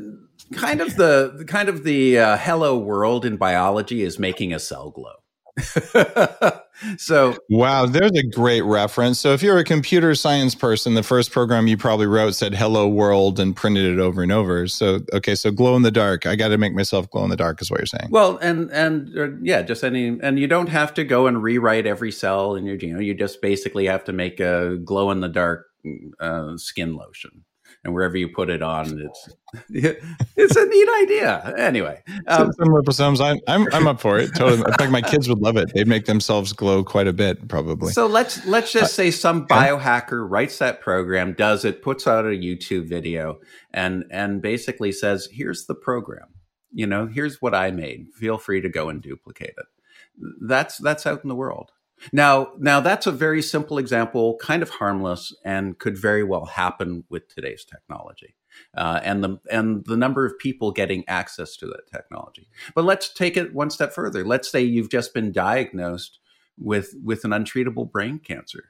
kind of the kind of the uh, hello world in biology is making a cell glow. (laughs) so wow there's a great reference. So if you're a computer science person the first program you probably wrote said hello world and printed it over and over. So okay so glow in the dark. I got to make myself glow in the dark is what you're saying. Well and and uh, yeah just any and you don't have to go and rewrite every cell in your genome. You just basically have to make a glow in the dark uh, skin lotion and wherever you put it on, it's (laughs) (laughs) it's a neat idea. Anyway, um, some ribosomes, I'm, I'm I'm up for it. Totally. In fact, my kids would love it. They'd make themselves glow quite a bit, probably. So let's let's just uh, say some biohacker writes that program, does it, puts out a YouTube video, and and basically says, "Here's the program. You know, here's what I made. Feel free to go and duplicate it." That's that's out in the world. Now, now that's a very simple example, kind of harmless, and could very well happen with today's technology, uh, and the and the number of people getting access to that technology. But let's take it one step further. Let's say you've just been diagnosed with with an untreatable brain cancer,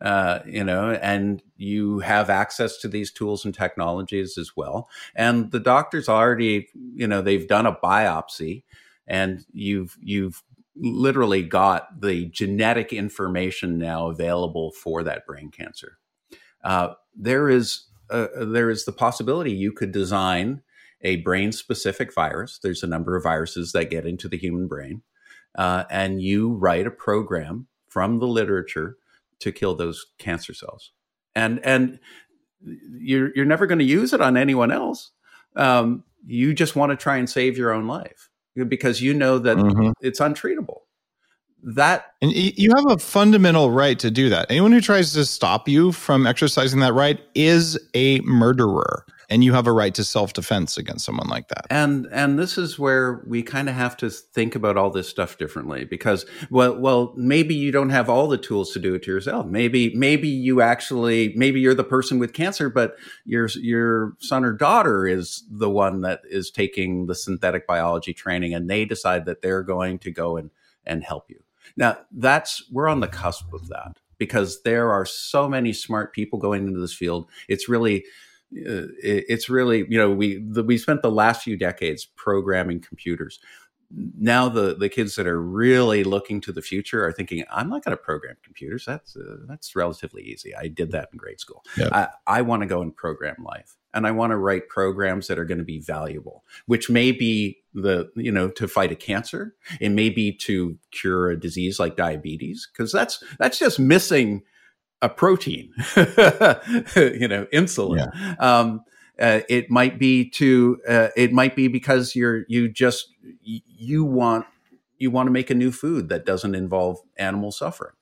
uh, you know, and you have access to these tools and technologies as well. And the doctors already, you know, they've done a biopsy, and you've you've literally got the genetic information now available for that brain cancer. Uh, there is uh, there is the possibility you could design a brain specific virus. There's a number of viruses that get into the human brain, uh, and you write a program from the literature to kill those cancer cells. And and you're you're never going to use it on anyone else. Um, you just want to try and save your own life because you know that mm-hmm. it's untreatable. That and you have a fundamental right to do that. Anyone who tries to stop you from exercising that right is a murderer. And you have a right to self-defense against someone like that. And and this is where we kind of have to think about all this stuff differently because well well maybe you don't have all the tools to do it to yourself. Maybe maybe you actually maybe you're the person with cancer but your your son or daughter is the one that is taking the synthetic biology training and they decide that they're going to go and and help you. Now that's we're on the cusp of that because there are so many smart people going into this field. It's really uh, it's really you know we the, we spent the last few decades programming computers. Now the the kids that are really looking to the future are thinking i'm not going to program computers. That's uh, that's relatively easy. I did that in grade school. Yep. i, I want to go and program life and i want to write programs that are going to be valuable which may be the you know to fight a cancer. It may be to cure a disease like diabetes because that's that's just missing a protein, (laughs) you know, insulin. Yeah. Um, uh, it might be to uh, it might be because you're you just you want you want to make a new food that doesn't involve animal suffering.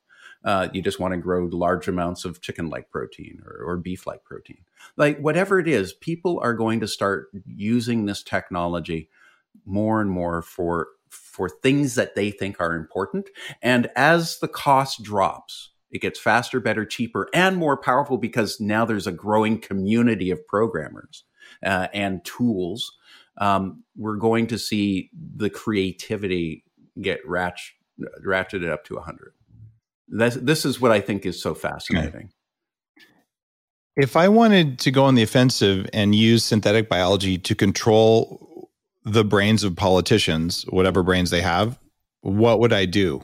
Uh, you just want to grow large amounts of chicken-like protein or, or beef-like protein. Like whatever it is, people are going to start using this technology more and more for for things that they think are important. And as the cost drops, it gets faster, better, cheaper, and more powerful because now there's a growing community of programmers uh, and tools. Um, we're going to see the creativity get ratch, ratcheted up to 100. This, this is what I think is so fascinating. If I wanted to go on the offensive and use synthetic biology to control the brains of politicians, whatever brains they have, what would I do?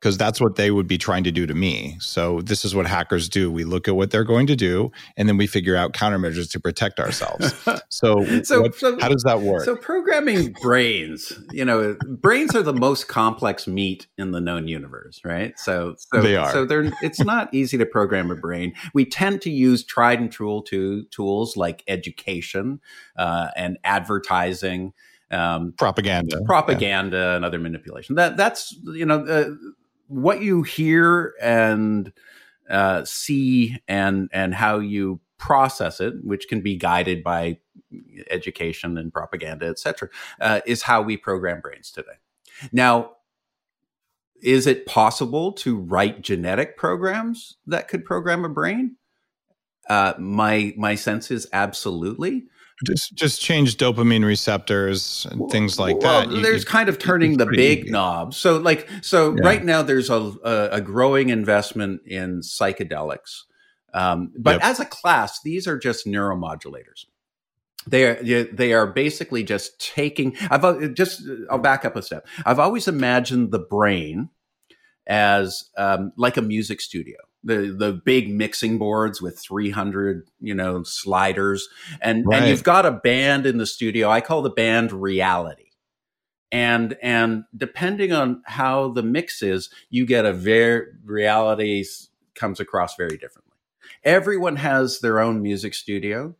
Because that's what they would be trying to do to me. So this is what hackers do. We look at what they're going to do, and then we figure out countermeasures to protect ourselves. (laughs) So, so, what, so, how does that work? So programming brains, you know, brains are the most complex meat in the known universe, right? So, so they are. So they're it's not easy to program a brain. We tend to use tried and true to, tools like education uh, and advertising. Um, propaganda, propaganda, yeah. and other manipulation. That that's you know uh, what you hear and uh, see and and how you process it, which can be guided by education and propaganda, etc., uh, is how we program brains today. Now, is it possible to write genetic programs that could program a brain? Uh, my my sense is absolutely just just change dopamine receptors and things like well, that. You, there's you, kind of turning the big easy. knobs. So like so yeah. right now there's a, a, a growing investment in psychedelics, um, but yep. as a class, these are just neuromodulators. They are they are basically just taking. I've uh, just I'll back up a step. I've always imagined the brain as um, like a music studio the the big mixing boards with 300 you know sliders. And right. and you've got a band in the studio i call the band reality. And and depending on how the mix is you get a very reality comes across very differently. Everyone has their own music studio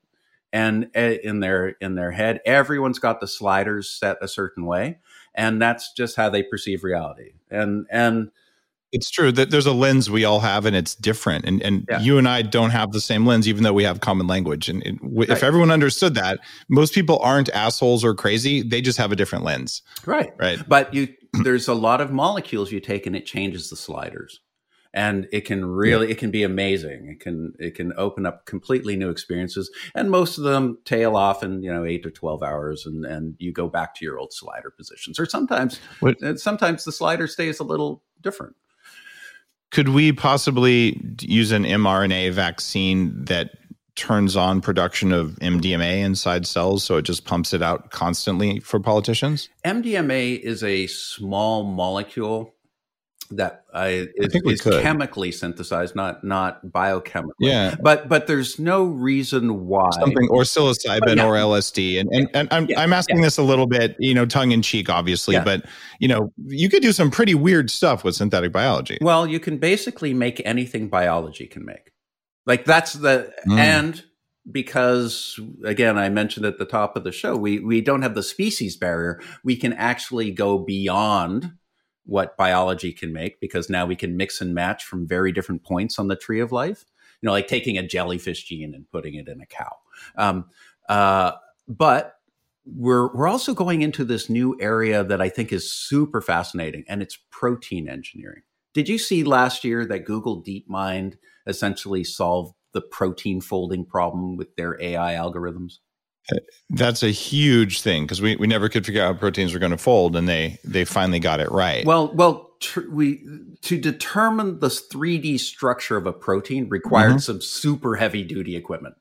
and eh, in their in their head. Everyone's got the sliders set a certain way and that's just how they perceive reality. And and it's true that there's a lens we all have and it's different. And, and yeah. you and I don't have the same lens, even though we have common language. And it, right. if everyone understood that, most people aren't assholes or crazy. They just have a different lens. Right. Right. But you, (clears throat) there's a lot of molecules you take and it changes the sliders and it can really yeah. it can be amazing it can it can open up completely new experiences and most of them tail off in you know 8 to 12 hours and and you go back to your old slider positions or sometimes what? sometimes the slider stays a little different could we possibly use an mRNA vaccine that turns on production of MDMA inside cells so it just pumps it out constantly for politicians? MDMA is a small molecule that I, is, I is chemically synthesized, not not biochemically. Yeah, but but there's no reason why something or psilocybin yeah. or LSD, and and, and I'm yeah. I'm asking yeah. this a little bit, you know, tongue in cheek, obviously, but you know, you could do some pretty weird stuff with synthetic biology. Well, you can basically make anything biology can make. Like that's the mm. and because again i mentioned at the top of the show we we don't have the species barrier we can actually go beyond what biology can make because now we can mix and match from very different points on the tree of life you know, like taking a jellyfish gene and putting it in a cow. Um, uh, but we're we're also going into this new area that I think is super fascinating, and it's protein engineering. Did you see last year that Google DeepMind essentially solved the protein folding problem with their AI algorithms? That's a huge thing because we, we never could figure out how proteins were going to fold, and they they finally got it right. Well, well, tr- we to determine the 3D structure of a protein required mm-hmm. some super heavy duty equipment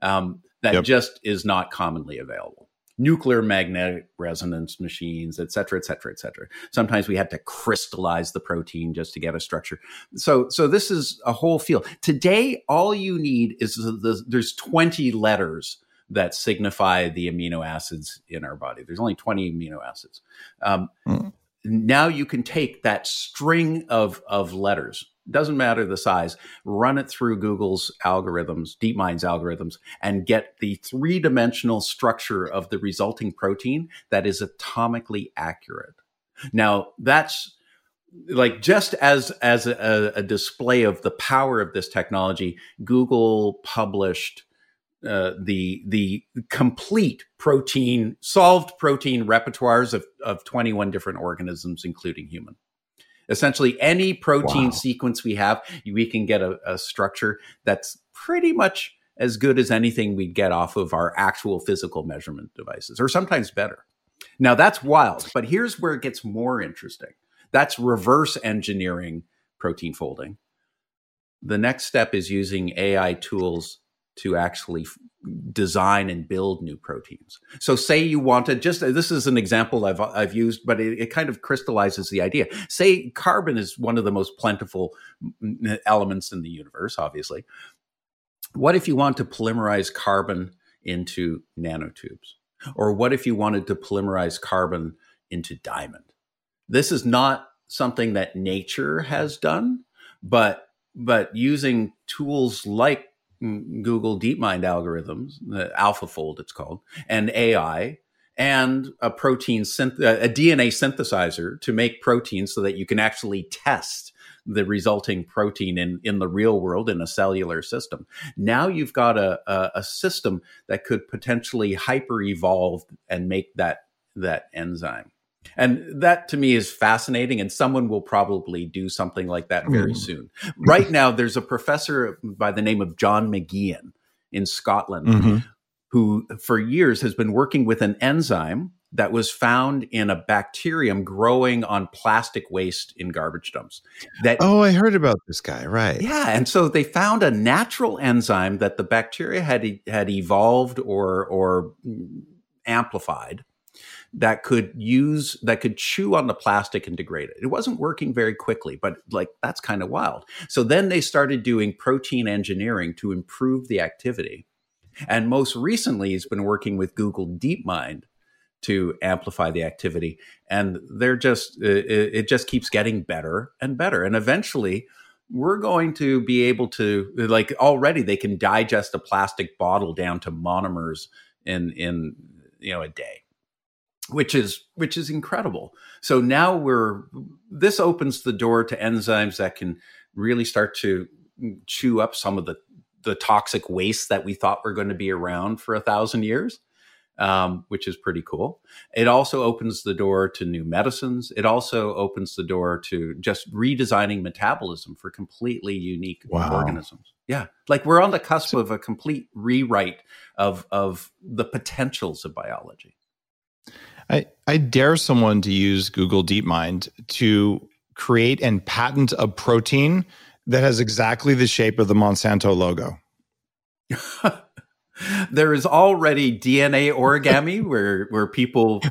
um, that yep. just is not commonly available. Nuclear magnetic resonance machines, et cetera, et cetera, et cetera. Sometimes we had to crystallize the protein just to get a structure. So, so this is a whole field. Today, all you need is the, the there's 20 letters that signify the amino acids in our body. There's only 20 amino acids. Um, mm. Now you can take that string of, of letters, doesn't matter the size, run it through Google's algorithms, DeepMind's algorithms, and get the three dimensional structure of the resulting protein that is atomically accurate. Now, that's like just as as a, a display of the power of this technology, Google published uh, the the complete protein solved protein repertoires of, of 21 different organisms including human. Essentially any protein wow. sequence we have we can get a, a, structure that's pretty much as good as anything we'd get off of our actual physical measurement devices or sometimes better. Now that's wild but here's where it gets more interesting. That's reverse engineering protein folding. The next step is using ai tools to actually design and build new proteins. So say you wanted just this is an example I've I've used but it, it, kind of crystallizes the idea. Say carbon is one of the most plentiful mm, mm, elements in the universe obviously. What if you want to polymerize carbon into nanotubes? Or what if you wanted to polymerize carbon into diamond? This is not something that nature has done, but but using tools like Google DeepMind algorithms, the AlphaFold it's called, and AI, and a protein synth- uh, a DNA synthesizer to make proteins so that you can actually test the resulting protein in, in the real world in a cellular system. Now you've got a, a, a system that could potentially hyper evolve and make that that enzyme. And that to me is fascinating. And someone will probably do something like that very mm. soon. Right now, there's a professor by the name of John McGeehan in Scotland mm-hmm. who, for years, has been working with an enzyme that was found in a bacterium growing on plastic waste in garbage dumps. That Oh, I heard about this guy, right. Yeah, and so they found a natural enzyme that the bacteria had had evolved or or amplified that could use that could chew on the plastic and degrade it. It wasn't working very quickly, but like that's kind of wild. So then they started doing protein engineering to improve the activity. And most recently he's been working with Google DeepMind to amplify the activity and they're just it, just keeps getting better and better and eventually we're going to be able to like already they can digest a plastic bottle down to monomers in in you know a day which is which is incredible. So now we're this opens the door to enzymes that can really start to chew up some of the the toxic waste that we thought were going to be around for a thousand years, um, which is pretty cool. It also opens the door to new medicines. It also opens the door to just redesigning metabolism for completely unique wow. organisms. Yeah, like we're on the cusp of a complete rewrite of of the potentials of biology. I, I dare someone to use Google DeepMind to create and patent a protein that has exactly the shape of the Monsanto logo. (laughs) there is already DNA origami (laughs) where where people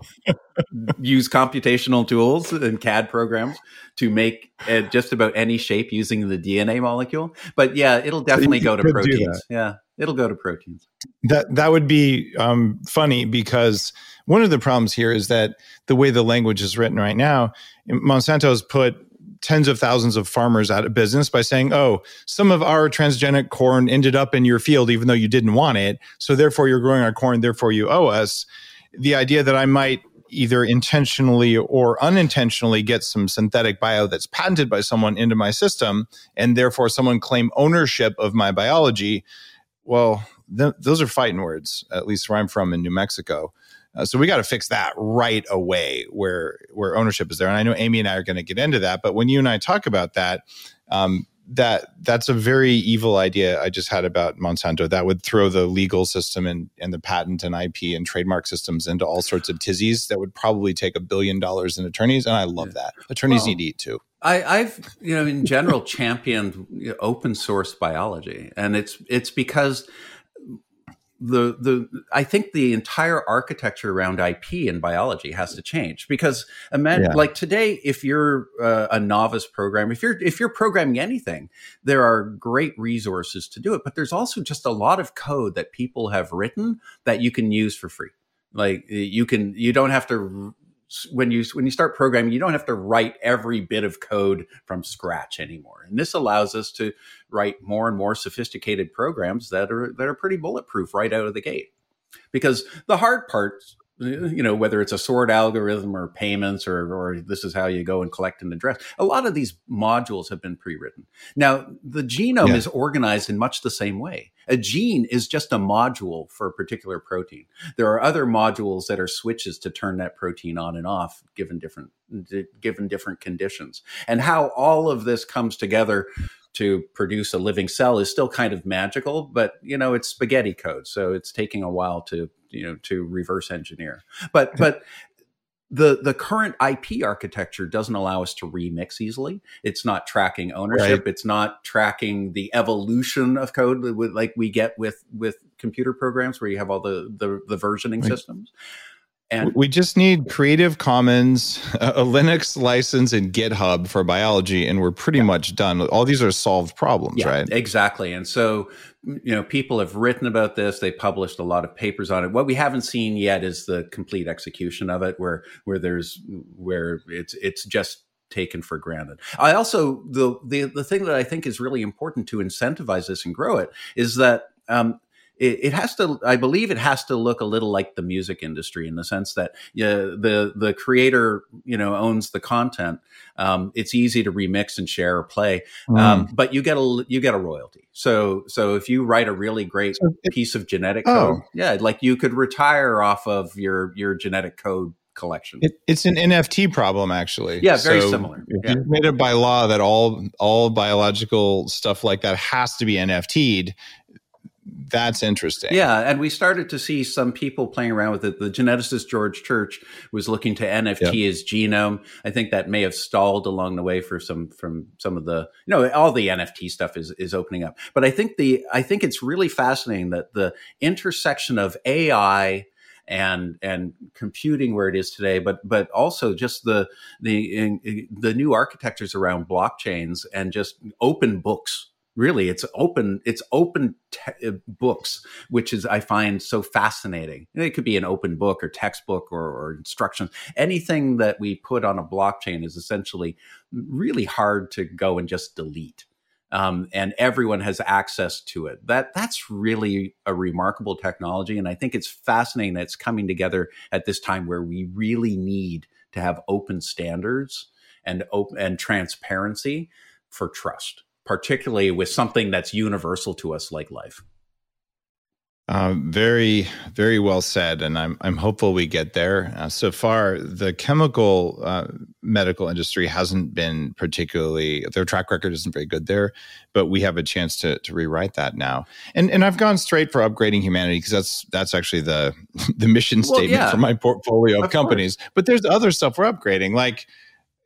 use computational tools and CAD programs to make uh, just about any shape using the DNA molecule. But yeah, it'll definitely so go to proteins. Yeah, it'll go to proteins. That that would be um, funny because one of the problems here is that the way the language is written right now, Monsanto has put tens of thousands of farmers out of business by saying, oh, some of our transgenic corn ended up in your field even though you didn't want it. So therefore, you're growing our corn, therefore, you owe us. The idea that I might either intentionally or unintentionally get some synthetic bio that's patented by someone into my system and therefore someone claim ownership of my biology well th- those are fighting words at least where i'm from in new mexico uh, so we got to fix that right away where where ownership is there and i know amy and i are going to get into that but when you and i talk about that um, that that's a very evil idea I just had about Monsanto. That would throw the legal system and, and the patent and IP and trademark systems into all sorts of tizzies that would probably take a billion dollars in attorneys. And I love yeah. that. Attorneys well, need to eat too. I, have you know, in general, championed open source biology, and it's it's because the the I think the entire architecture around IP in biology has to change because imagine yeah. like today if you're uh, a novice programmer if you're if you're programming anything there are great resources to do it but there's also just a lot of code that people have written that you can use for free like you can you don't have to when you when you start programming, you don't have to write every bit of code from scratch anymore. And this allows us to write more and more sophisticated programs that are that are pretty bulletproof right out of the gate. Because the hard parts you know whether it's a sort algorithm or payments or or this is how you go and collect an address a lot of these modules have been pre-written now the genome yeah. is organized in much the same way a gene is just a module for a particular protein there are other modules that are switches to turn that protein on and off given different given different conditions and how all of this comes together to produce a living cell is still kind of magical, but you know, it's spaghetti code. So it's taking a while to, you know, to reverse engineer. But, (laughs) but the the current IP architecture doesn't allow us to remix easily. It's not tracking ownership. Right. It's not tracking the evolution of code like we get with with computer programs where you have all the the, the versioning right. systems. And we just need Creative Commons, (laughs) a Linux license, and GitHub for biology, and we're pretty yeah. much done. All these are solved problems, yeah, right? Exactly. And so, you know, people have written about this. They published a lot of papers on it. What we haven't seen yet is the complete execution of it, where where there's where it's it's just taken for granted. I also the the the thing that I think is really important to incentivize this and grow it is that um, it, it, has to i believe it has to look a little like the music industry in the sense that yeah, the the creator you know owns the content um, it's easy to remix and share or play mm. um, but you get a you get a royalty so so if you write a really great so it, piece of genetic oh. code yeah like you could retire off of your your genetic code collection. It, it's an NFT problem, actually. Yeah, very so similar. Yeah. you made it by law that all all biological stuff like that has to be NFT'd, that's interesting. Yeah, and we started to see some people playing around with it. The geneticist George Church was looking to NFT his genome. I think that may have stalled along the way for some from some of the you know all the NFT stuff is is opening up. But I think the I think it's really fascinating that the intersection of AI and and computing where it is today, but but also just the the in, the new architectures around blockchains and just open books really it's open it's open te- uh, books which is i find so fascinating. It could be an open book or textbook or, or instructions. Anything that we put on a blockchain is essentially really hard to go and just delete. Um, and everyone has access to it. That that's really a remarkable technology and i think it's fascinating that it's coming together at this time where we really need to have open standards and open and transparency for trust particularly with something that's universal to us like life. Uh, very, very well said, and I'm I'm hopeful we get there. Uh, so far, the chemical uh, medical industry hasn't been particularly their track record isn't very good there, but we have a chance to to rewrite that now. And and I've gone straight for upgrading humanity because that's that's actually the (laughs) the mission well, statement yeah. for my portfolio of, of companies. Course. But there's other stuff we're upgrading, like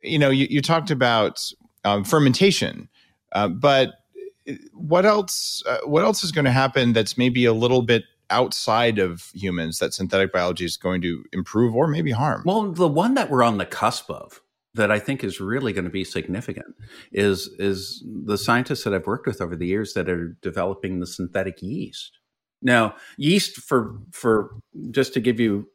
you know you, you talked about um, fermentation uh, but uh, what else? Uh, what else is going to happen that's maybe a little bit outside of humans that synthetic biology is going to improve or maybe harm? Well, the one that we're on the cusp of that I think is really going to be significant is is the scientists that I've worked with over the years that are developing the synthetic yeast. Now, yeast for for just to give you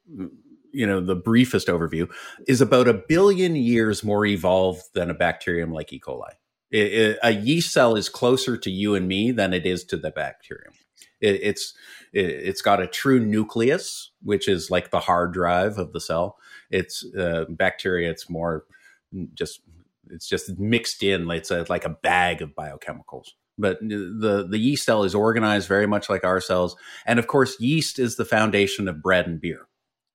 you know the briefest overview is about a billion years more evolved than a bacterium like E. coli. It, it, a yeast cell is closer to you and me than it is to the bacterium. It, it's it, it's got a true nucleus, which is like the hard drive of the cell. It's uh, bacteria. It's more just it's just mixed in. It's a, like a bag of biochemicals. But the the yeast cell is organized very much like our cells, and of course, yeast is the foundation of bread and beer.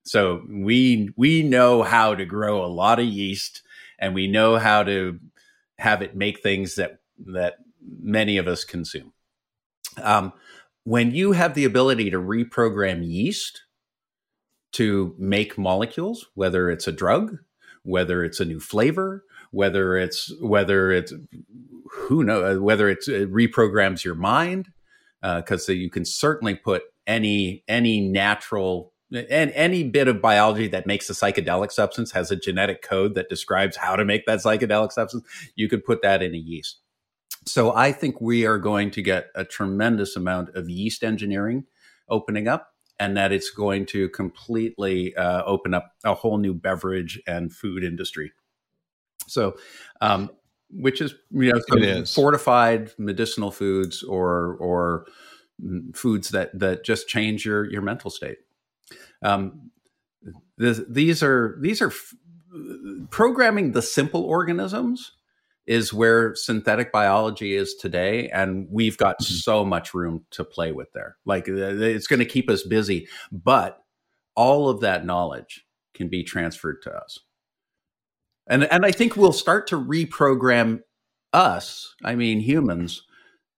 So we we know how to grow a lot of yeast, and we know how to have it make things that that many of us consume. Um, when you have the ability to reprogram yeast to make molecules, whether it's a drug, whether it's a new flavor, whether it's whether it's who knows whether it reprograms your mind because uh, you can certainly put any any natural and any bit of biology that makes a psychedelic substance has a genetic code that describes how to make that psychedelic substance. You could put that in a yeast. So I think we are going to get a tremendous amount of yeast engineering opening up, and that it's going to completely uh, open up a whole new beverage and food industry. So, um, which is you know fortified medicinal foods or or foods that that just change your your mental state. Um, this, these are these are f- programming the simple organisms is where synthetic biology is today and we've got mm-hmm. so much room to play with there like uh, it's going to keep us busy but all of that knowledge can be transferred to us and and i think we'll start to reprogram us i mean humans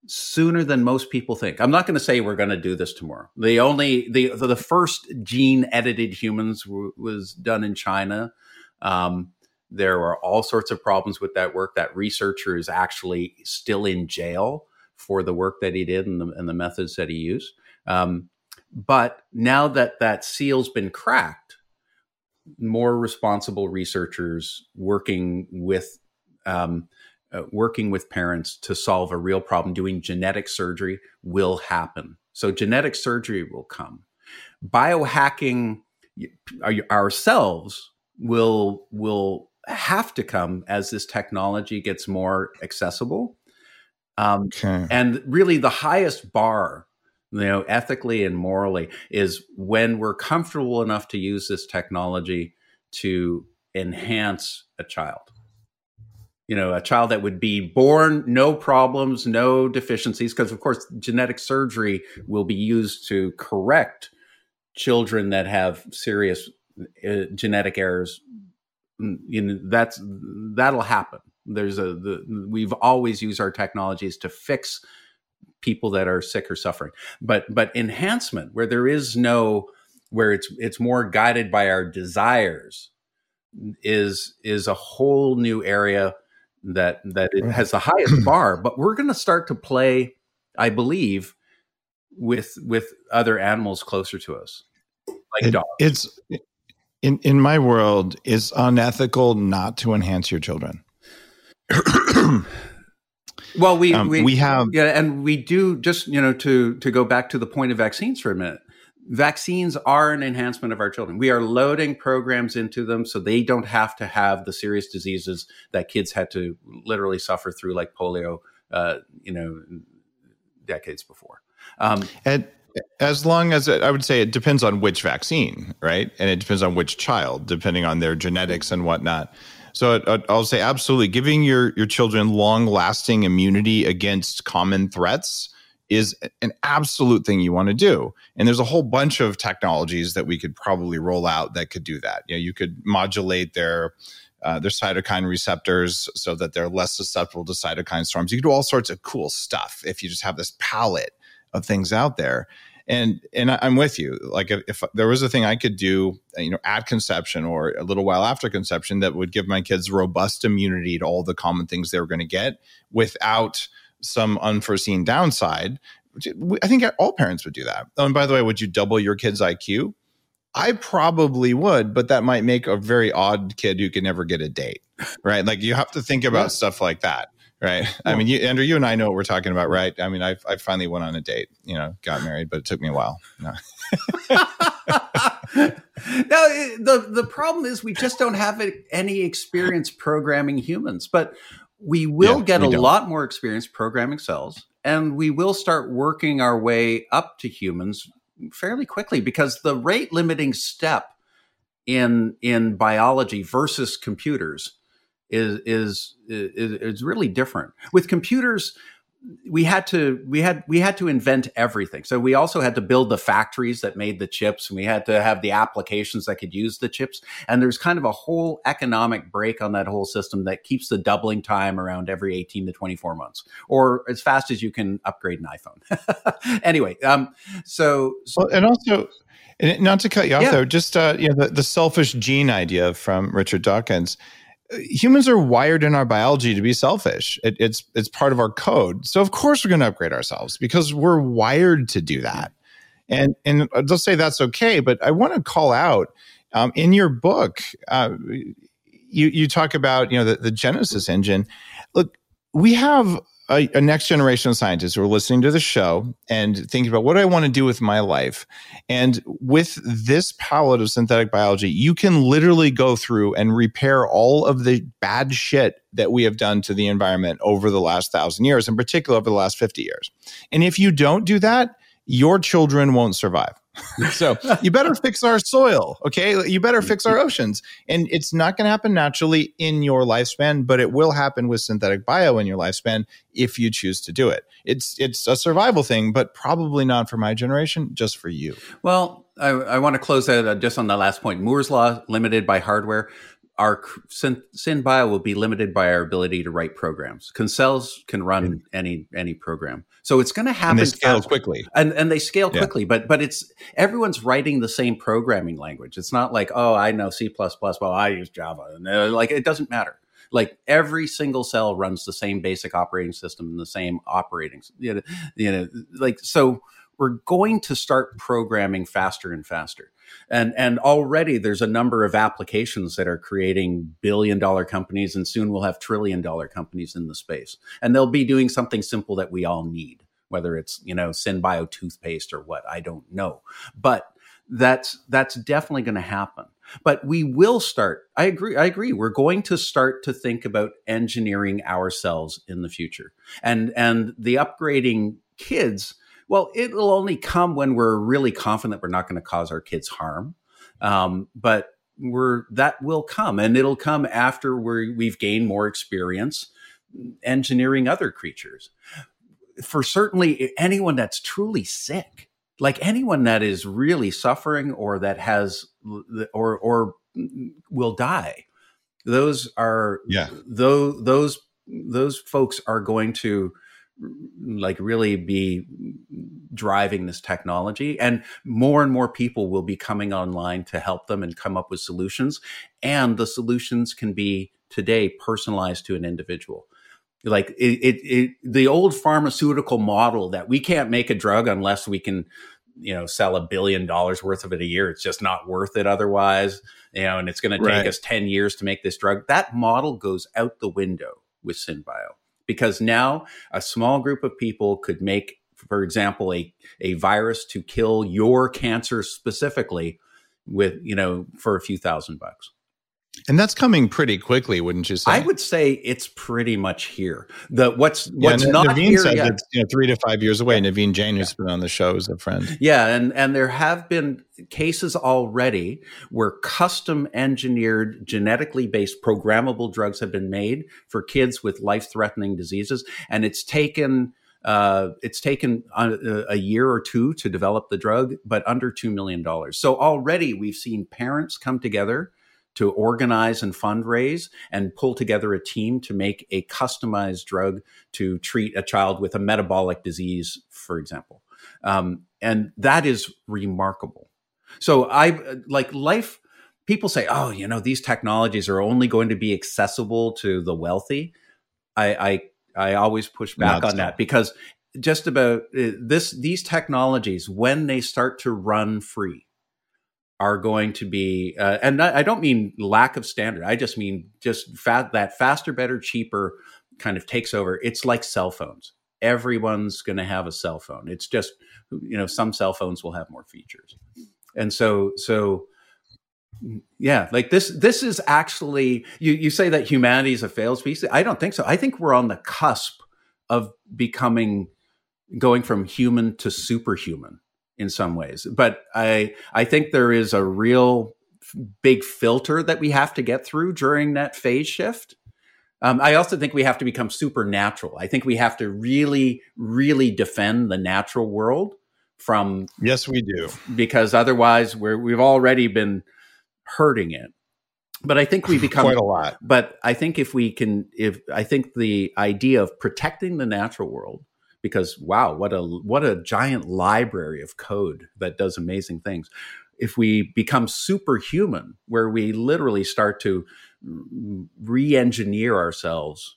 sooner than most people think i'm not going to say we're going to do this tomorrow the only the the first gene edited humans w- was done in china um, there were all sorts of problems with that work. That researcher is actually still in jail for the work that he did and the, and the methods that he used. Um, but now that that seal's been cracked, more responsible researchers working with um, uh, working with parents to solve a real problem, doing genetic surgery will happen. So genetic surgery will come. Biohacking ourselves will will have to come as this technology gets more accessible. Um, okay. And really, the highest bar, you know, ethically and morally, is when we're comfortable enough to use this technology to enhance a child. You know, a child that would be born no problems, no deficiencies, because of course, genetic surgery will be used to correct children that have serious uh, genetic errors. You know that's that'll happen. There's a the, we've always used our technologies to fix people that are sick or suffering. But but enhancement where there is no where it's it's more guided by our desires is is a whole new area that that it has the highest (clears throat) bar but we're going to start to play i believe with with other animals closer to us like it, dogs. it's in in my world is unethical not to enhance your children. Well we, um, we we have yeah and we do just you know to to go back to the point of vaccines for a minute vaccines are an enhancement of our children we are loading programs into them so they don't have to have the serious diseases that kids had to literally suffer through like polio uh, you know decades before um, and as long as it, I would say it depends on which vaccine, right? And it depends on which child, depending on their genetics and whatnot. So I'll say absolutely giving your your children long lasting immunity against common threats is an absolute thing you want to do. And there's a whole bunch of technologies that we could probably roll out that could do that. You know, you could modulate their uh, their cytokine receptors so that they're less susceptible to cytokine storms. You could do all sorts of cool stuff if you just have this palette of things out there and and I'm with you. Like if, if, there was a thing I could do, you know, at conception or a little while after conception that would give my kids robust immunity to all the common things they were going to get without some unforeseen downside. I think all parents would do that. Oh, and by the way, would you double your kid's IQ? I probably would, but that might make a very odd kid who can never get a date, right? Like you have to think about yeah. stuff like that right? I mean, you, Andrew, you and I know what we're talking about, right? I mean, I, I finally went on a date, you know, got married, but it took me a while. No. (laughs) (laughs) now, eh, the the problem is we just don't have any experience programming humans, but we will yeah, get we a don't. lot more experience programming cells, and we will start working our way up to humans fairly quickly because the rate limiting step in in biology versus computers is is is, is really different. With computers, we had to we had we had to invent everything. So we also had to build the factories that made the chips, and we had to have the applications that could use the chips. And there's kind of a whole economic break on that whole system that keeps the doubling time around every 18 to 24 months, or as fast as you can upgrade an iPhone. (laughs) anyway, um, so, so well, and also. not to cut you off yeah. though, just uh, you know the, the selfish gene idea from Richard Dawkins humans are wired in our biology to be selfish. It, it's it's part of our code. So of course we're going to upgrade ourselves because we're wired to do that. And and they'll say that's okay, but I want to call out um, in your book. Uh, you you talk about you know the, the Genesis engine. Look, we have a, a, next generation of scientists who are listening to the show and thinking about what do I want to do with my life. And with this palette of synthetic biology, you can literally go through and repair all of the bad shit that we have done to the environment over the last thousand years, in particular over the last 50 years. And if you don't do that, your children won't survive. (laughs) so you better fix our soil, okay? You better fix our oceans. And it's not going to happen naturally in your lifespan, but it will happen with synthetic bio in your lifespan if you choose to do it. It's it's a survival thing, but probably not for my generation, just for you. Well, I, I want to close that uh, just on the last point. Moore's law limited by hardware our SynBio will be limited by our ability to write programs. Concells can run any any program, so it's going to happen. And they scale fast. quickly, and and they scale yeah. quickly. But but it's everyone's writing the same programming language. It's not like oh I know C plus plus, well I use Java, and like it doesn't matter. Like every single cell runs the same basic operating system and the same operating. You know, you know, like so we're going to start programming faster and faster and and already there's a number of applications that are creating billion dollar companies and soon we'll have trillion dollar companies in the space. And they'll be doing something simple that we all need whether it's you know synbio toothpaste or what i don't know. But that's that's definitely going to happen. But we will start i agree i agree we're going to start to think about engineering ourselves in the future. And and the upgrading kids well, it'll only come when we're really confident we're not going to cause our kids harm. Um, but we're that will come, and it'll come after we we've gained more experience engineering other creatures. For certainly anyone that's truly sick, like anyone that is really suffering or that has or or will die, those are yeah those those those folks are going to like really be driving this technology. And more and more people will be coming online to help them and come up with solutions. And the solutions can be today personalized to an individual. Like it, it, it, the old pharmaceutical model that we can't make a drug unless we can you know sell a billion dollars worth of it a year. It's just not worth it otherwise you know and it's going to take us 10 years to make this drug. That model goes out the window with synbio because now a small group of people could make, for example, a, a virus to kill your cancer specifically with, you know, for a few thousand bucks. And that's coming pretty quickly, wouldn't you say? I would say it's pretty much here. The what's what's yeah, not Naveen here said yet. It's, you know, three to five years away. Yeah. Naveen Jain, who's yeah. been on the show, is a friend. Yeah, and and there have been cases already where custom engineered, genetically based, programmable drugs have been made for kids with life threatening diseases, and it's taken. Uh, it's taken a, a, year or two to develop the drug, but under $2 million. So already we've seen parents come together to organize and fundraise and pull together a team to make a customized drug to treat a child with a metabolic disease, for example. Um, and that is remarkable. So I like life. People say, "Oh, you know, these technologies are only going to be accessible to the wealthy." I I, I always push back Not on that because just about uh, this these technologies when they start to run free are going to be, uh, and I don't mean lack of standard. I just mean just that faster, better, cheaper kind of takes over. It's like cell phones. Everyone's going to have a cell phone. It's just, you know, some cell phones will have more features, and so so yeah, like this. This is actually you. You say that humanity is a failed species. I don't think so. I think we're on the cusp of becoming going from human to superhuman in some ways. But I I think there is a real big filter that we have to get through during that phase shift. Um, I also think we have to become supernatural. I think we have to really, really defend the natural world from. Yes, we do. Because otherwise, we're, we've already been hurting it. But I think we (laughs) become quite a lot. But I think if we can, if I think the idea of protecting the natural world because wow, what a what a giant library of code that does amazing things. If we become superhuman, where we literally start to re-engineer ourselves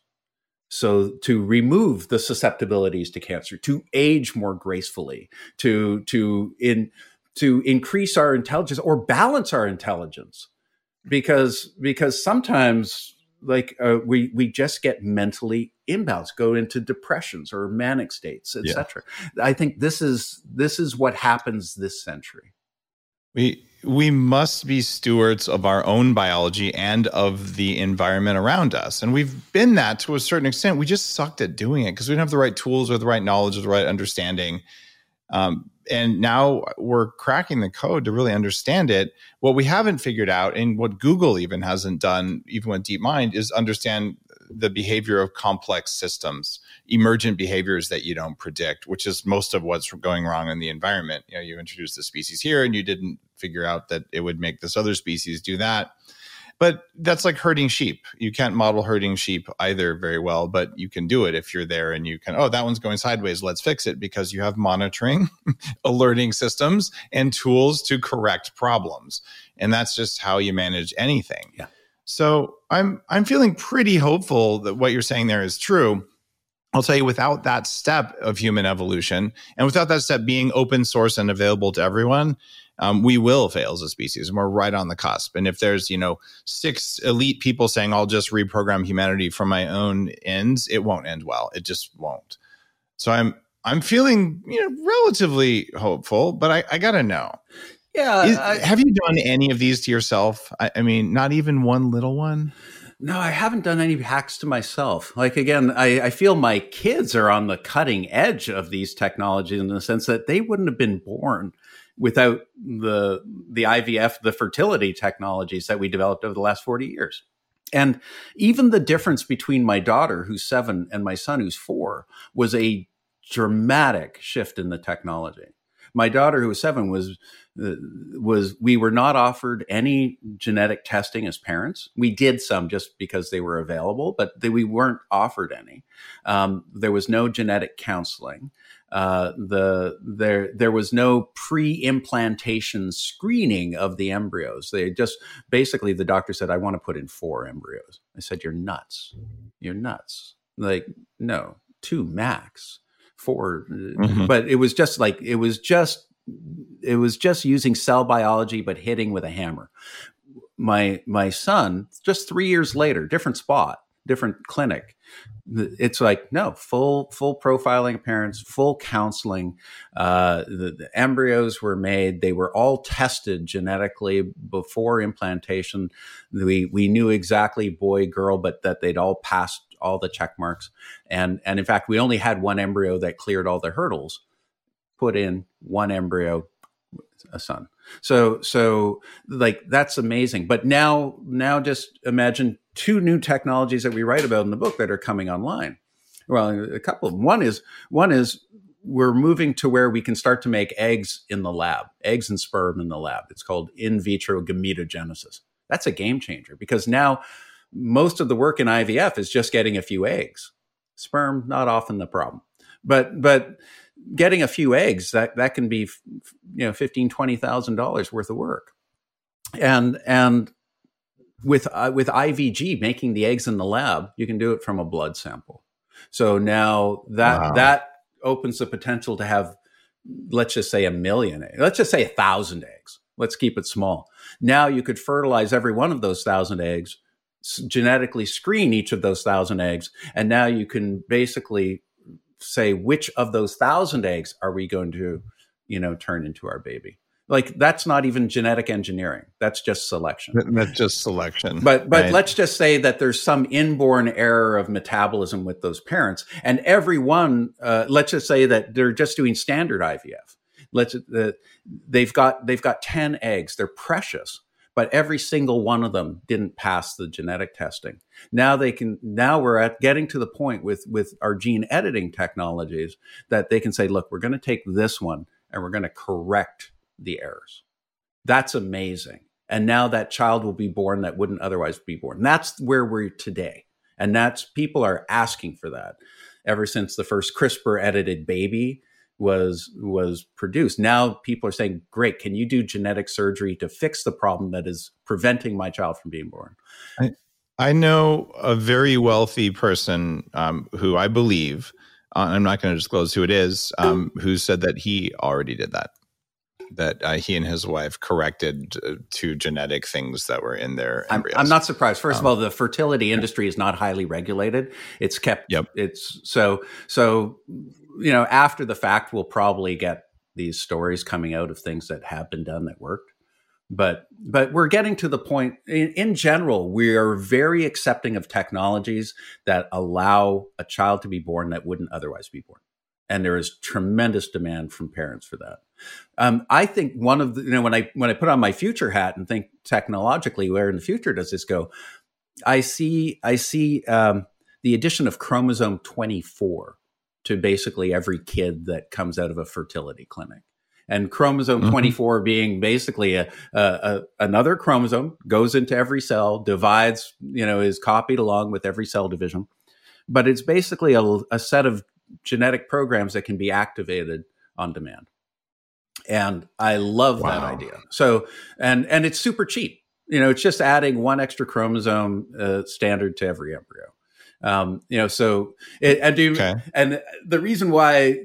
so to remove the susceptibilities to cancer to age more gracefully to to in to increase our intelligence or balance our intelligence because because sometimes like uh, we we just get mentally imbalanced, go into depressions or manic states, etc. Yeah. I think this is this is what happens this century. We we must be stewards of our own biology and of the environment around us. And we've been that to a certain extent. We just sucked at doing it because we didn't have the right tools or the right knowledge or the right understanding. Um, and now we're cracking the code to really understand it. What we haven't figured out, and what Google even hasn't done, even with DeepMind, is understand the behavior of complex systems, emergent behaviors that you don't predict, which is most of what's going wrong in the environment. You know, you introduced the species here, and you didn't figure out that it would make this other species do that but that's like herding sheep. You can't model herding sheep either very well, but you can do it if you're there and you can, oh, that one's going sideways. Let's fix it because you have monitoring, (laughs) alerting systems, and tools to correct problems. And that's just how you manage anything. Yeah. So I'm I'm feeling pretty hopeful that what you're saying there is true. I'll tell you, without that step of human evolution and without that step being open source and available to everyone, um, we will fail as a species and we're right on the cusp. And if there's you know six elite people saying i'll just reprogram humanity from my own ends it won't end well. It just won't. So i'm i'm feeling you know relatively hopeful but i, I gotta know. Yeah Is, I, have you done any of these to yourself? I, I mean not even one little one? No, I haven't done any hacks to myself. Like again, I, I, feel my kids are on the cutting edge of these technologies in the sense that they wouldn't have been born without the the IVF, the fertility technologies that we developed over the last 40 years. And even the difference between my daughter, who's seven, and my son, who's four, was a dramatic shift in the technology. My daughter, who was seven, was was we were not offered any genetic testing as parents. We did some just because they were available, but they, we weren't offered any. Um, there was no genetic counseling uh, the there there was no pre-implantation screening of the embryos. They just basically the doctor said, "I want to put in four embryos." I said, "You're nuts. You're nuts. Like no, two max, 4 mm-hmm. But it was just like it was just it was just using cell biology but hitting with a hammer. My my son, just three years later, different spot, different clinic. It's like no full full profiling of parents full counseling. Uh, the, the, embryos were made. They were all tested genetically before implantation. We we knew exactly boy girl but that they'd all passed all the check marks. And and in fact we only had one embryo that cleared all the hurdles put in one embryo a son so so like that's amazing but now now just imagine two new technologies that we write about in the book that are coming online. Well, a couple of them. One is one is we're moving to where we can start to make eggs in the lab, eggs and sperm in the lab. It's called in vitro gametogenesis. That's a game changer because now most of the work in IVF is just getting a few eggs. Sperm not often the problem. But but getting a few eggs that that can be you know 15 20,000 dollars worth of work. And and with uh, with IVG making the eggs in the lab, you can do it from a blood sample. So now that wow. that opens the potential to have, let's just say a million, eggs. let's just say a thousand eggs. Let's keep it small. Now you could fertilize every one of those thousand eggs, genetically screen each of those thousand eggs, and now you can basically say which of those thousand eggs are we going to, you know, turn into our baby. like that's not even genetic engineering. That's just selection. That's just selection but but right? let's just say that there's some inborn error of metabolism with those parents and everyone uh, let's just say that they're just doing standard ivf let's uh, they've got they've got 10 eggs. They're precious but every single one of them didn't pass the genetic testing now they can now we're at getting to the point with with our gene editing technologies that they can say look we're going to take this one and we're going to correct the errors. That's amazing. And now that child will be born that wouldn't otherwise be born. That's where we're today. And that's people are asking for that ever since the first CRISPR edited baby was was produced. Now people are saying, "Great, can you do genetic surgery to fix the problem that is preventing my child from being born?" I, I know a very wealthy person um, who I believe, uh, I'm not going to disclose who it is, um, who said that he already did that that uh, he and his wife corrected uh, two genetic things that were in their embryos. I'm, I'm not surprised. First um, of all, the fertility industry is not highly regulated. It's kept. Yep. It's so so. You know, after the fact, we'll probably get these stories coming out of things that have been done that worked. But but we're getting to the point. In, in general, we are very accepting of technologies that allow a child to be born that wouldn't otherwise be born and there is tremendous demand from parents for that. Um, I think one of the you know when I when I put on my future hat and think technologically, where in the future does this go? I see I see um, the addition of chromosome twenty four to basically every kid that comes out of a fertility clinic. And chromosome mm-hmm. 24 being basically a, a, a, another chromosome goes into every cell, divides, you know, is copied along with every cell division. But it's basically a, a set of genetic programs that can be activated on demand. And I love wow. that idea. So, and and it's super cheap. You know, it's just adding one extra chromosome uh, standard to every embryo. Um, you know, so it, and do okay. and the reason why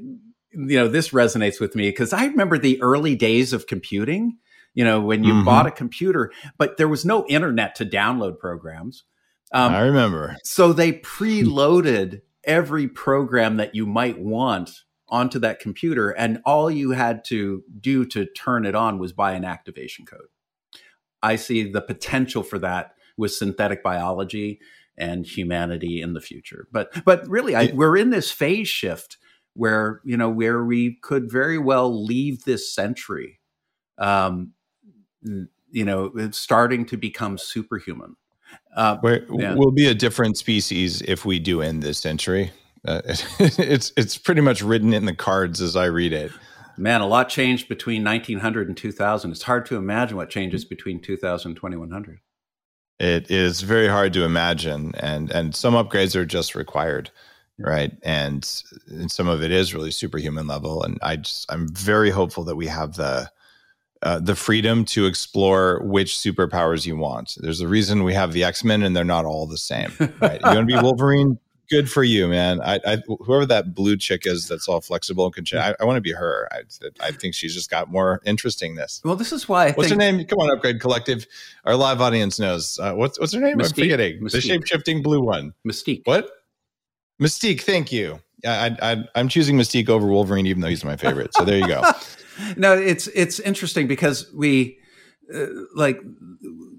you know this resonates with me because I remember the early days of computing. You know, when you mm-hmm. bought a computer, but there was no internet to download programs. Um, I remember. So they preloaded every program that you might want onto that computer and all you had to do to turn it on was buy an activation code i see the potential for that with synthetic biology and humanity in the future but but really I, we're in this phase shift where you know where we could very well leave this century um you know it's starting to become superhuman uh, yeah. We'll be a different species if we do end this century. Uh, (laughs) it's it's pretty much written in the cards as I read it. Man, a lot changed between 1900 and 2000. It's hard to imagine what changes between 2000 and 2100. It is very hard to imagine, and and some upgrades are just required, right? And, and some of it is really superhuman level. And I just I'm very hopeful that we have the uh, the freedom to explore which superpowers you want. There's a reason we have the X Men, and they're not all the same. Right? you want to be (laughs) Wolverine? Good for you, man. I, I, whoever that blue chick is, that's all flexible and can. Ch- I, I want to be her. I, I think she's just got more interestingness. Well, this is why. I what's think- her name? Come on, Upgrade Collective. Our live audience knows. Uh, what's what's her name? Mystique. I'm forgetting. Mystique. The shape shifting blue one. Mystique. What? Mystique. Thank you. I, I, I'm choosing Mystique over Wolverine, even though he's my favorite. So there you go. (laughs) no, it's it's interesting because we uh, like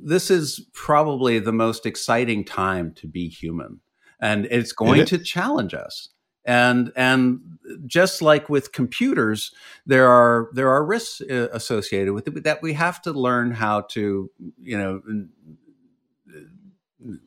this is probably the most exciting time to be human, and it's going to challenge us. And and just like with computers, there are there are risks uh, associated with it that we have to learn how to you know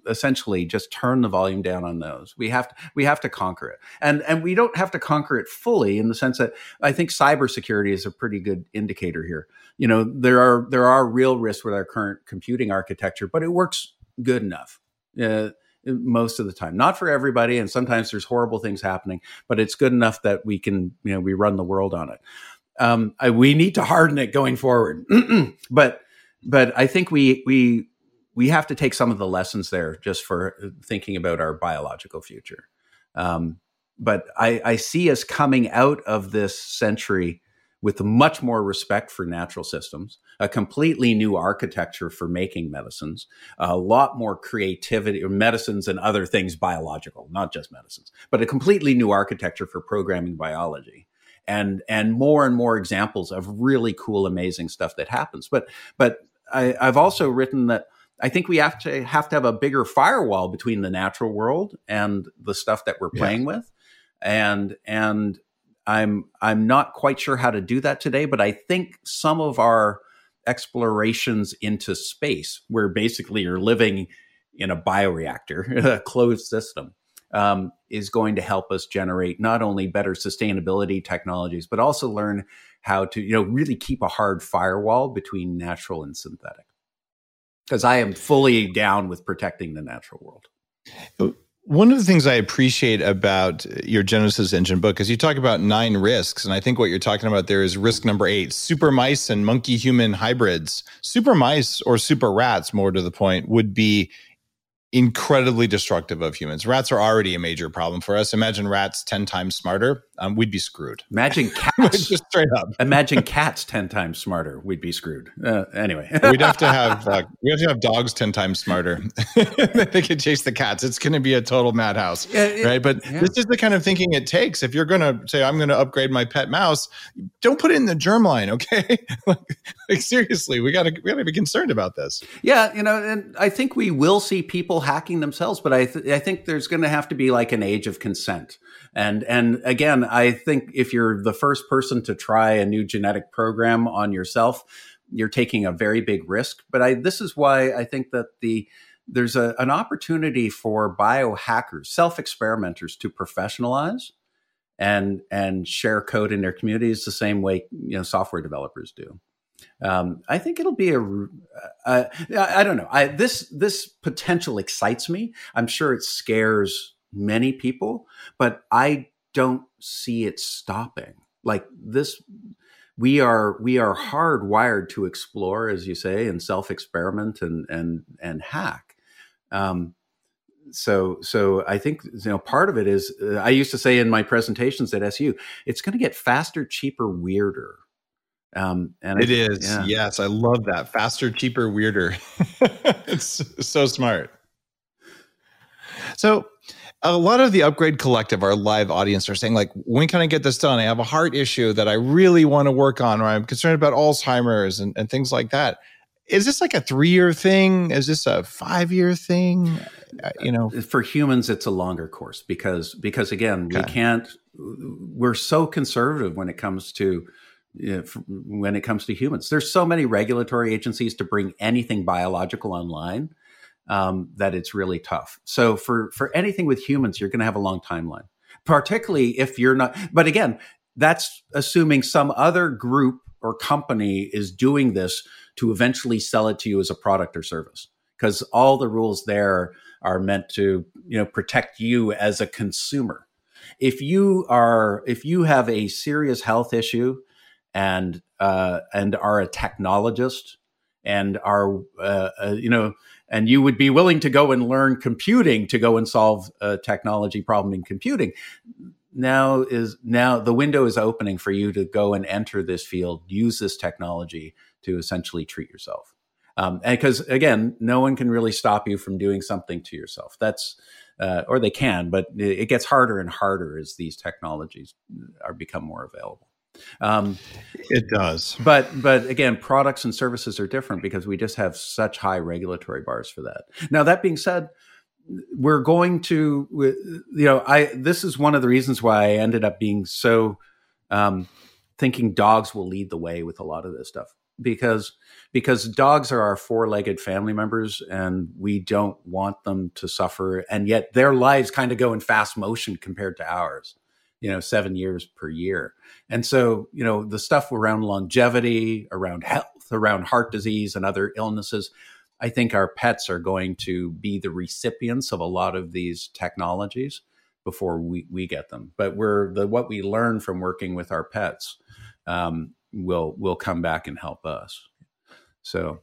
essentially just turn the volume down on those. We have to we have to conquer it, and and we don't have to conquer it fully in the sense that I think cybersecurity is a pretty good indicator here. You know, there are there are real risks with our current computing architecture, but it works good enough. Uh, most of the time. Not for everybody and sometimes there's horrible things happening but it's good enough that we can you know we run the world on it. Um, I, we need to harden it going forward. (clears throat) But but i think we we we have to take some of the lessons there just for thinking about our biological future. Um, but I, I, see us coming out of this century with much more respect for natural systems, a completely new architecture for making medicines, a lot more creativity, or medicines and other things biological, not just medicines, but a completely new architecture for programming biology. and and more and more examples of really cool, amazing stuff that happens. But but I, I've also written that I think we have to have to have a bigger firewall between the natural world and the stuff that we're playing yeah. with. And and I'm I'm not quite sure how to do that today, but I think some of our explorations into space, where basically you're living in a bioreactor, (laughs) a closed system, um, is going to help us generate not only better sustainability technologies, but also learn how to you know really keep a hard firewall between natural and synthetic because I am fully down with protecting the natural world. One of the things I appreciate about your Genesis Engine book is you talk about nine risks. And I think what you're talking about there is risk number eight super mice and monkey human hybrids. Super mice or super rats, more to the point, would be incredibly destructive of humans. Rats are already a major problem for us. Imagine rats 10 times smarter. Um, we'd be screwed. Imagine (laughs) cats. Just straight up. Imagine cats 10 times smarter. We'd be screwed. Uh, anyway. (laughs) We'd have to have uh, we have to have dogs 10 times smarter. (laughs) they could chase the cats. It's going to be a total madhouse. Yeah, it, right? But yeah. this is the kind of thinking it takes. If you're going to say I'm going to upgrade my pet mouse, don't put it in the germline, okay? like, like seriously, we got to we got to be concerned about this. Yeah, you know, and I think we will see people hacking themselves, but I, th- I think there's going to have to be like an age of consent. And and again, I think if you're the first person to try a new genetic program on yourself, you're taking a very big risk. But I this is why I think that the there's a, an opportunity for biohackers, self experimenters to professionalize and and share code in their communities the same way you know software developers do. Um, I think it'll be a. Uh, I don't know. I, this this potential excites me. I'm sure it scares many people, but I don't see it stopping. Like this, we are we are hardwired to explore, as you say, and self experiment and and and hack. Um, so so I think you know part of it is uh, I used to say in my presentations at SU, it's going to get faster, cheaper, weirder um, and it I, is, yeah. yes, I love that. Faster, cheaper, weirder. (laughs) it's so smart. So, a lot of the Upgrade Collective, our live audience, are saying, like, when can I get this done? I have a heart issue that I really want to work on, or I'm concerned about Alzheimer's and, and things like that. Is this like a three year thing? Is this a five year thing? Uh, you know, for humans, it's a longer course because because again, okay. we can't. We're so conservative when it comes to when it comes to humans. There's so many regulatory agencies to bring anything biological online um, that it's really tough. So for for anything with humans, you're going to have a long timeline, particularly if you're not. But again, that's assuming some other group or company is doing this to eventually sell it to you as a product or service, because all the rules there are meant to you know protect you as a consumer. If you are if you have a serious health issue and uh, and are a technologist and are uh, uh, you know and you would be willing to go and learn computing to go and solve a technology problem in computing. Now is now the window is opening for you to go and enter this field use this technology to essentially treat yourself. Um, and because again no one can really stop you from doing something to yourself. That's uh, or they can but it gets harder and harder as these technologies are become more available um, it does. But but again, products and services are different because we just have such high regulatory bars for that. Now that being said, we're going to you know I this is one of the reasons why I ended up being so um, thinking dogs will lead the way with a lot of this stuff because because dogs are our four-legged family members and we don't want them to suffer and yet their lives kind of go in fast motion compared to ours you know, seven years per year. And so, you know, the stuff around longevity, around health, around heart disease and other illnesses, I think our pets are going to be the recipients of a lot of these technologies before we, we get them. But we're the what we learn from working with our pets um, will will come back and help us. So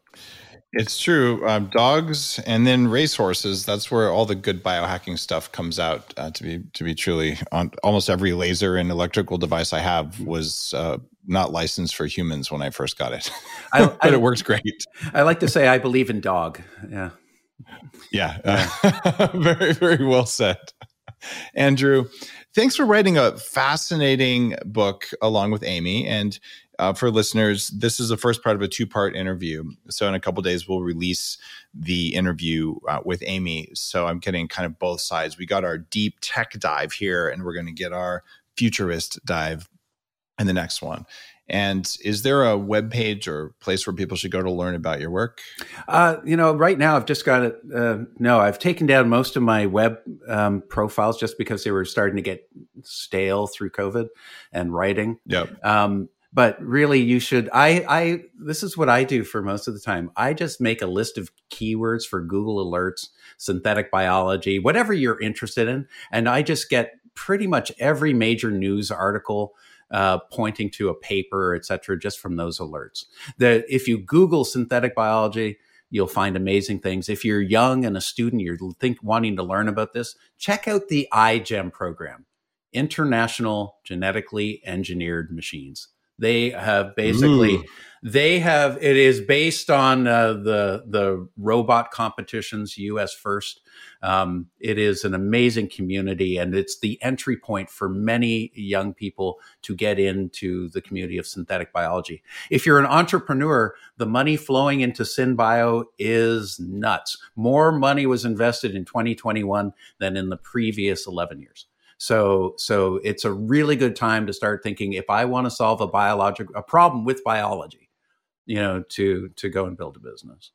it's true. Um, dogs and then racehorses. That's where all the good biohacking stuff comes out. Uh, to be to be truly, on almost every laser and electrical device I have was uh, not licensed for humans when I first got it, I, (laughs) but I, it works great. I like to say I believe in dog. Yeah, yeah. Uh, (laughs) very very well said. Andrew, thanks for writing a fascinating book along with Amy. And uh, for listeners, this is the first part of a two part interview. So, in a couple days, we'll release the interview uh, with Amy. So, I'm getting kind of both sides. We got our deep tech dive here, and we're going to get our futurist dive in the next one. And is there a web page or place where people should go to learn about your work? Uh, you know, right now I've just got it. Uh, no, I've taken down most of my web um, profiles just because they were starting to get stale through COVID and writing. Yep. Um, but really, you should. I, I. This is what I do for most of the time. I just make a list of keywords for Google Alerts, synthetic biology, whatever you're interested in, and I just get pretty much every major news article uh, pointing to a paper, et cetera, just from those alerts. That if you Google synthetic biology, you'll find amazing things. If you're young and a student, you're think wanting to learn about this, check out the iGEM program, International Genetically Engineered Machines. They have basically Ooh. they have it is based on uh, the the robot competitions U.S. first. Um, it is an amazing community, and it's the entry point for many young people to get into the community of synthetic biology. If you're an entrepreneur, the money flowing into SynBio is nuts. More money was invested in 2021 than in the previous 11 years. So, so it's a really good time to start thinking if I want to solve a biological a problem with biology, you know, to to go and build a business.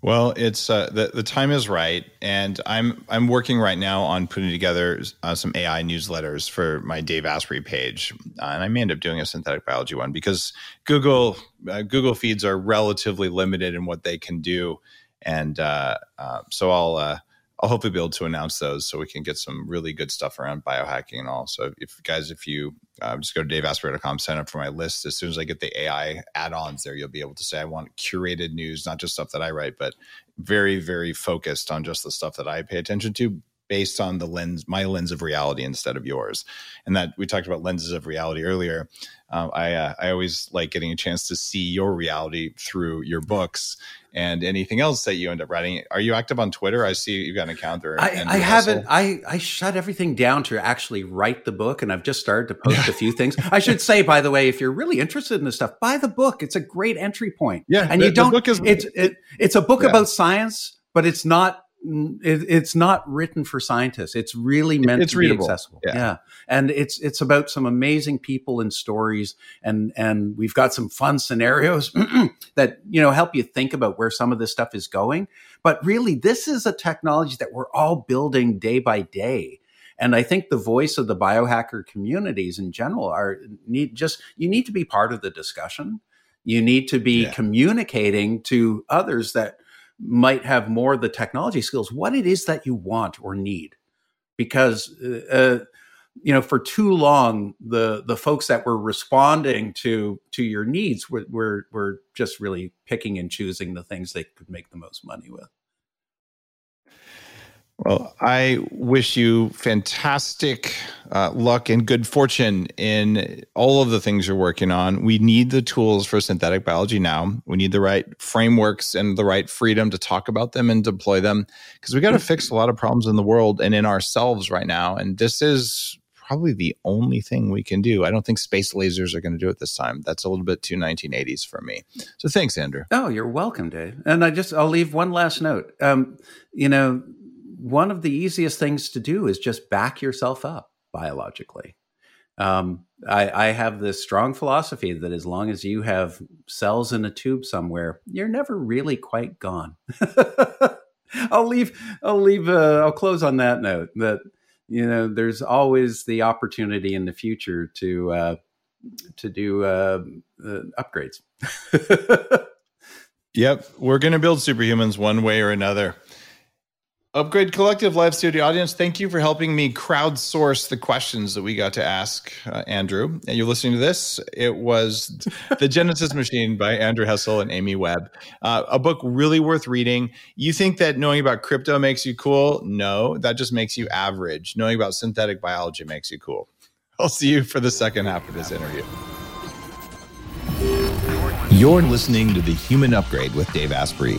Well, it's uh, the the time is right, and I'm I'm working right now on putting together uh, some AI newsletters for my Dave Asprey page, uh, and I may end up doing a synthetic biology one because Google uh, Google feeds are relatively limited in what they can do, and uh, uh, so I'll I'll hopefully be able to announce those so we can get some really good stuff around biohacking and all. So if guys, if you uh, just go to daveasprey.com, sign up for my list. As soon as I get the AI add-ons there, you'll be able to say I want curated news, not just stuff that I write, but very, very focused on just the stuff that I pay attention to based on the lens, my lens of reality instead of yours. And that we talked about lenses of reality earlier. Uh, I uh, I always like getting a chance to see your reality through your books and anything else that you end up writing. Are you active on Twitter? I see you've got an account there. I, I haven't. I, I shut everything down to actually write the book, and I've just started to post a few things. I should say, by the way, if you're really interested in this stuff, buy the book. It's a great entry point. Yeah, and the, you don't. book is, it's it, it's a book yeah. about science, but it's not it, it's not written for scientists. It's really meant it's to readable. be accessible. Yeah. yeah. And it's it's about some amazing people and stories and and we've got some fun scenarios (clears throat) that you know help you think about where some of this stuff is going. But really this is a technology that we're all building day by day. And I think the voice of the biohacker communities in general are need just you need to be part of the discussion. You need to be yeah. communicating to others that might have more of the technology skills, what it is that you want or need. Because, uh, uh, you know, for too long, the the folks that were responding to to your needs were, were, were just really picking and choosing the things they could make the most money with. Well, I wish you fantastic uh, luck and good fortune in all of the things you're working on. We need the tools for synthetic biology now. We need the right frameworks and the right freedom to talk about them and deploy them because we got to fix a lot of problems in the world and in ourselves right now. And this is probably the only thing we can do. I don't think space lasers are going to do it this time. That's a little bit too 1980s for me. So thanks, Andrew. Oh, you're welcome, Dave. And I just I'll leave one last note. Um, you know one of the easiest things to do is just back yourself up biologically. Um, I, I, have this strong philosophy that as long as you have cells in a tube somewhere, you're never really quite gone. (laughs) I'll leave. I'll leave. Uh, I'll close on that note. That you know, there's always the opportunity in the future to uh, to do uh, uh upgrades. (laughs) yep, we're going to build superhumans one way or another. Upgrade Collective live studio audience, thank you for helping me crowdsource the questions that we got to ask uh, Andrew. And you're listening to this. It was The Genesis Machine by Andrew Hessel and Amy Webb. Uh, a book really worth reading. You think that knowing about crypto makes you cool? No, that just makes you average. Knowing about synthetic biology makes you cool. I'll see you for the second half of this interview. You're listening to The Human Upgrade with Dave Asprey.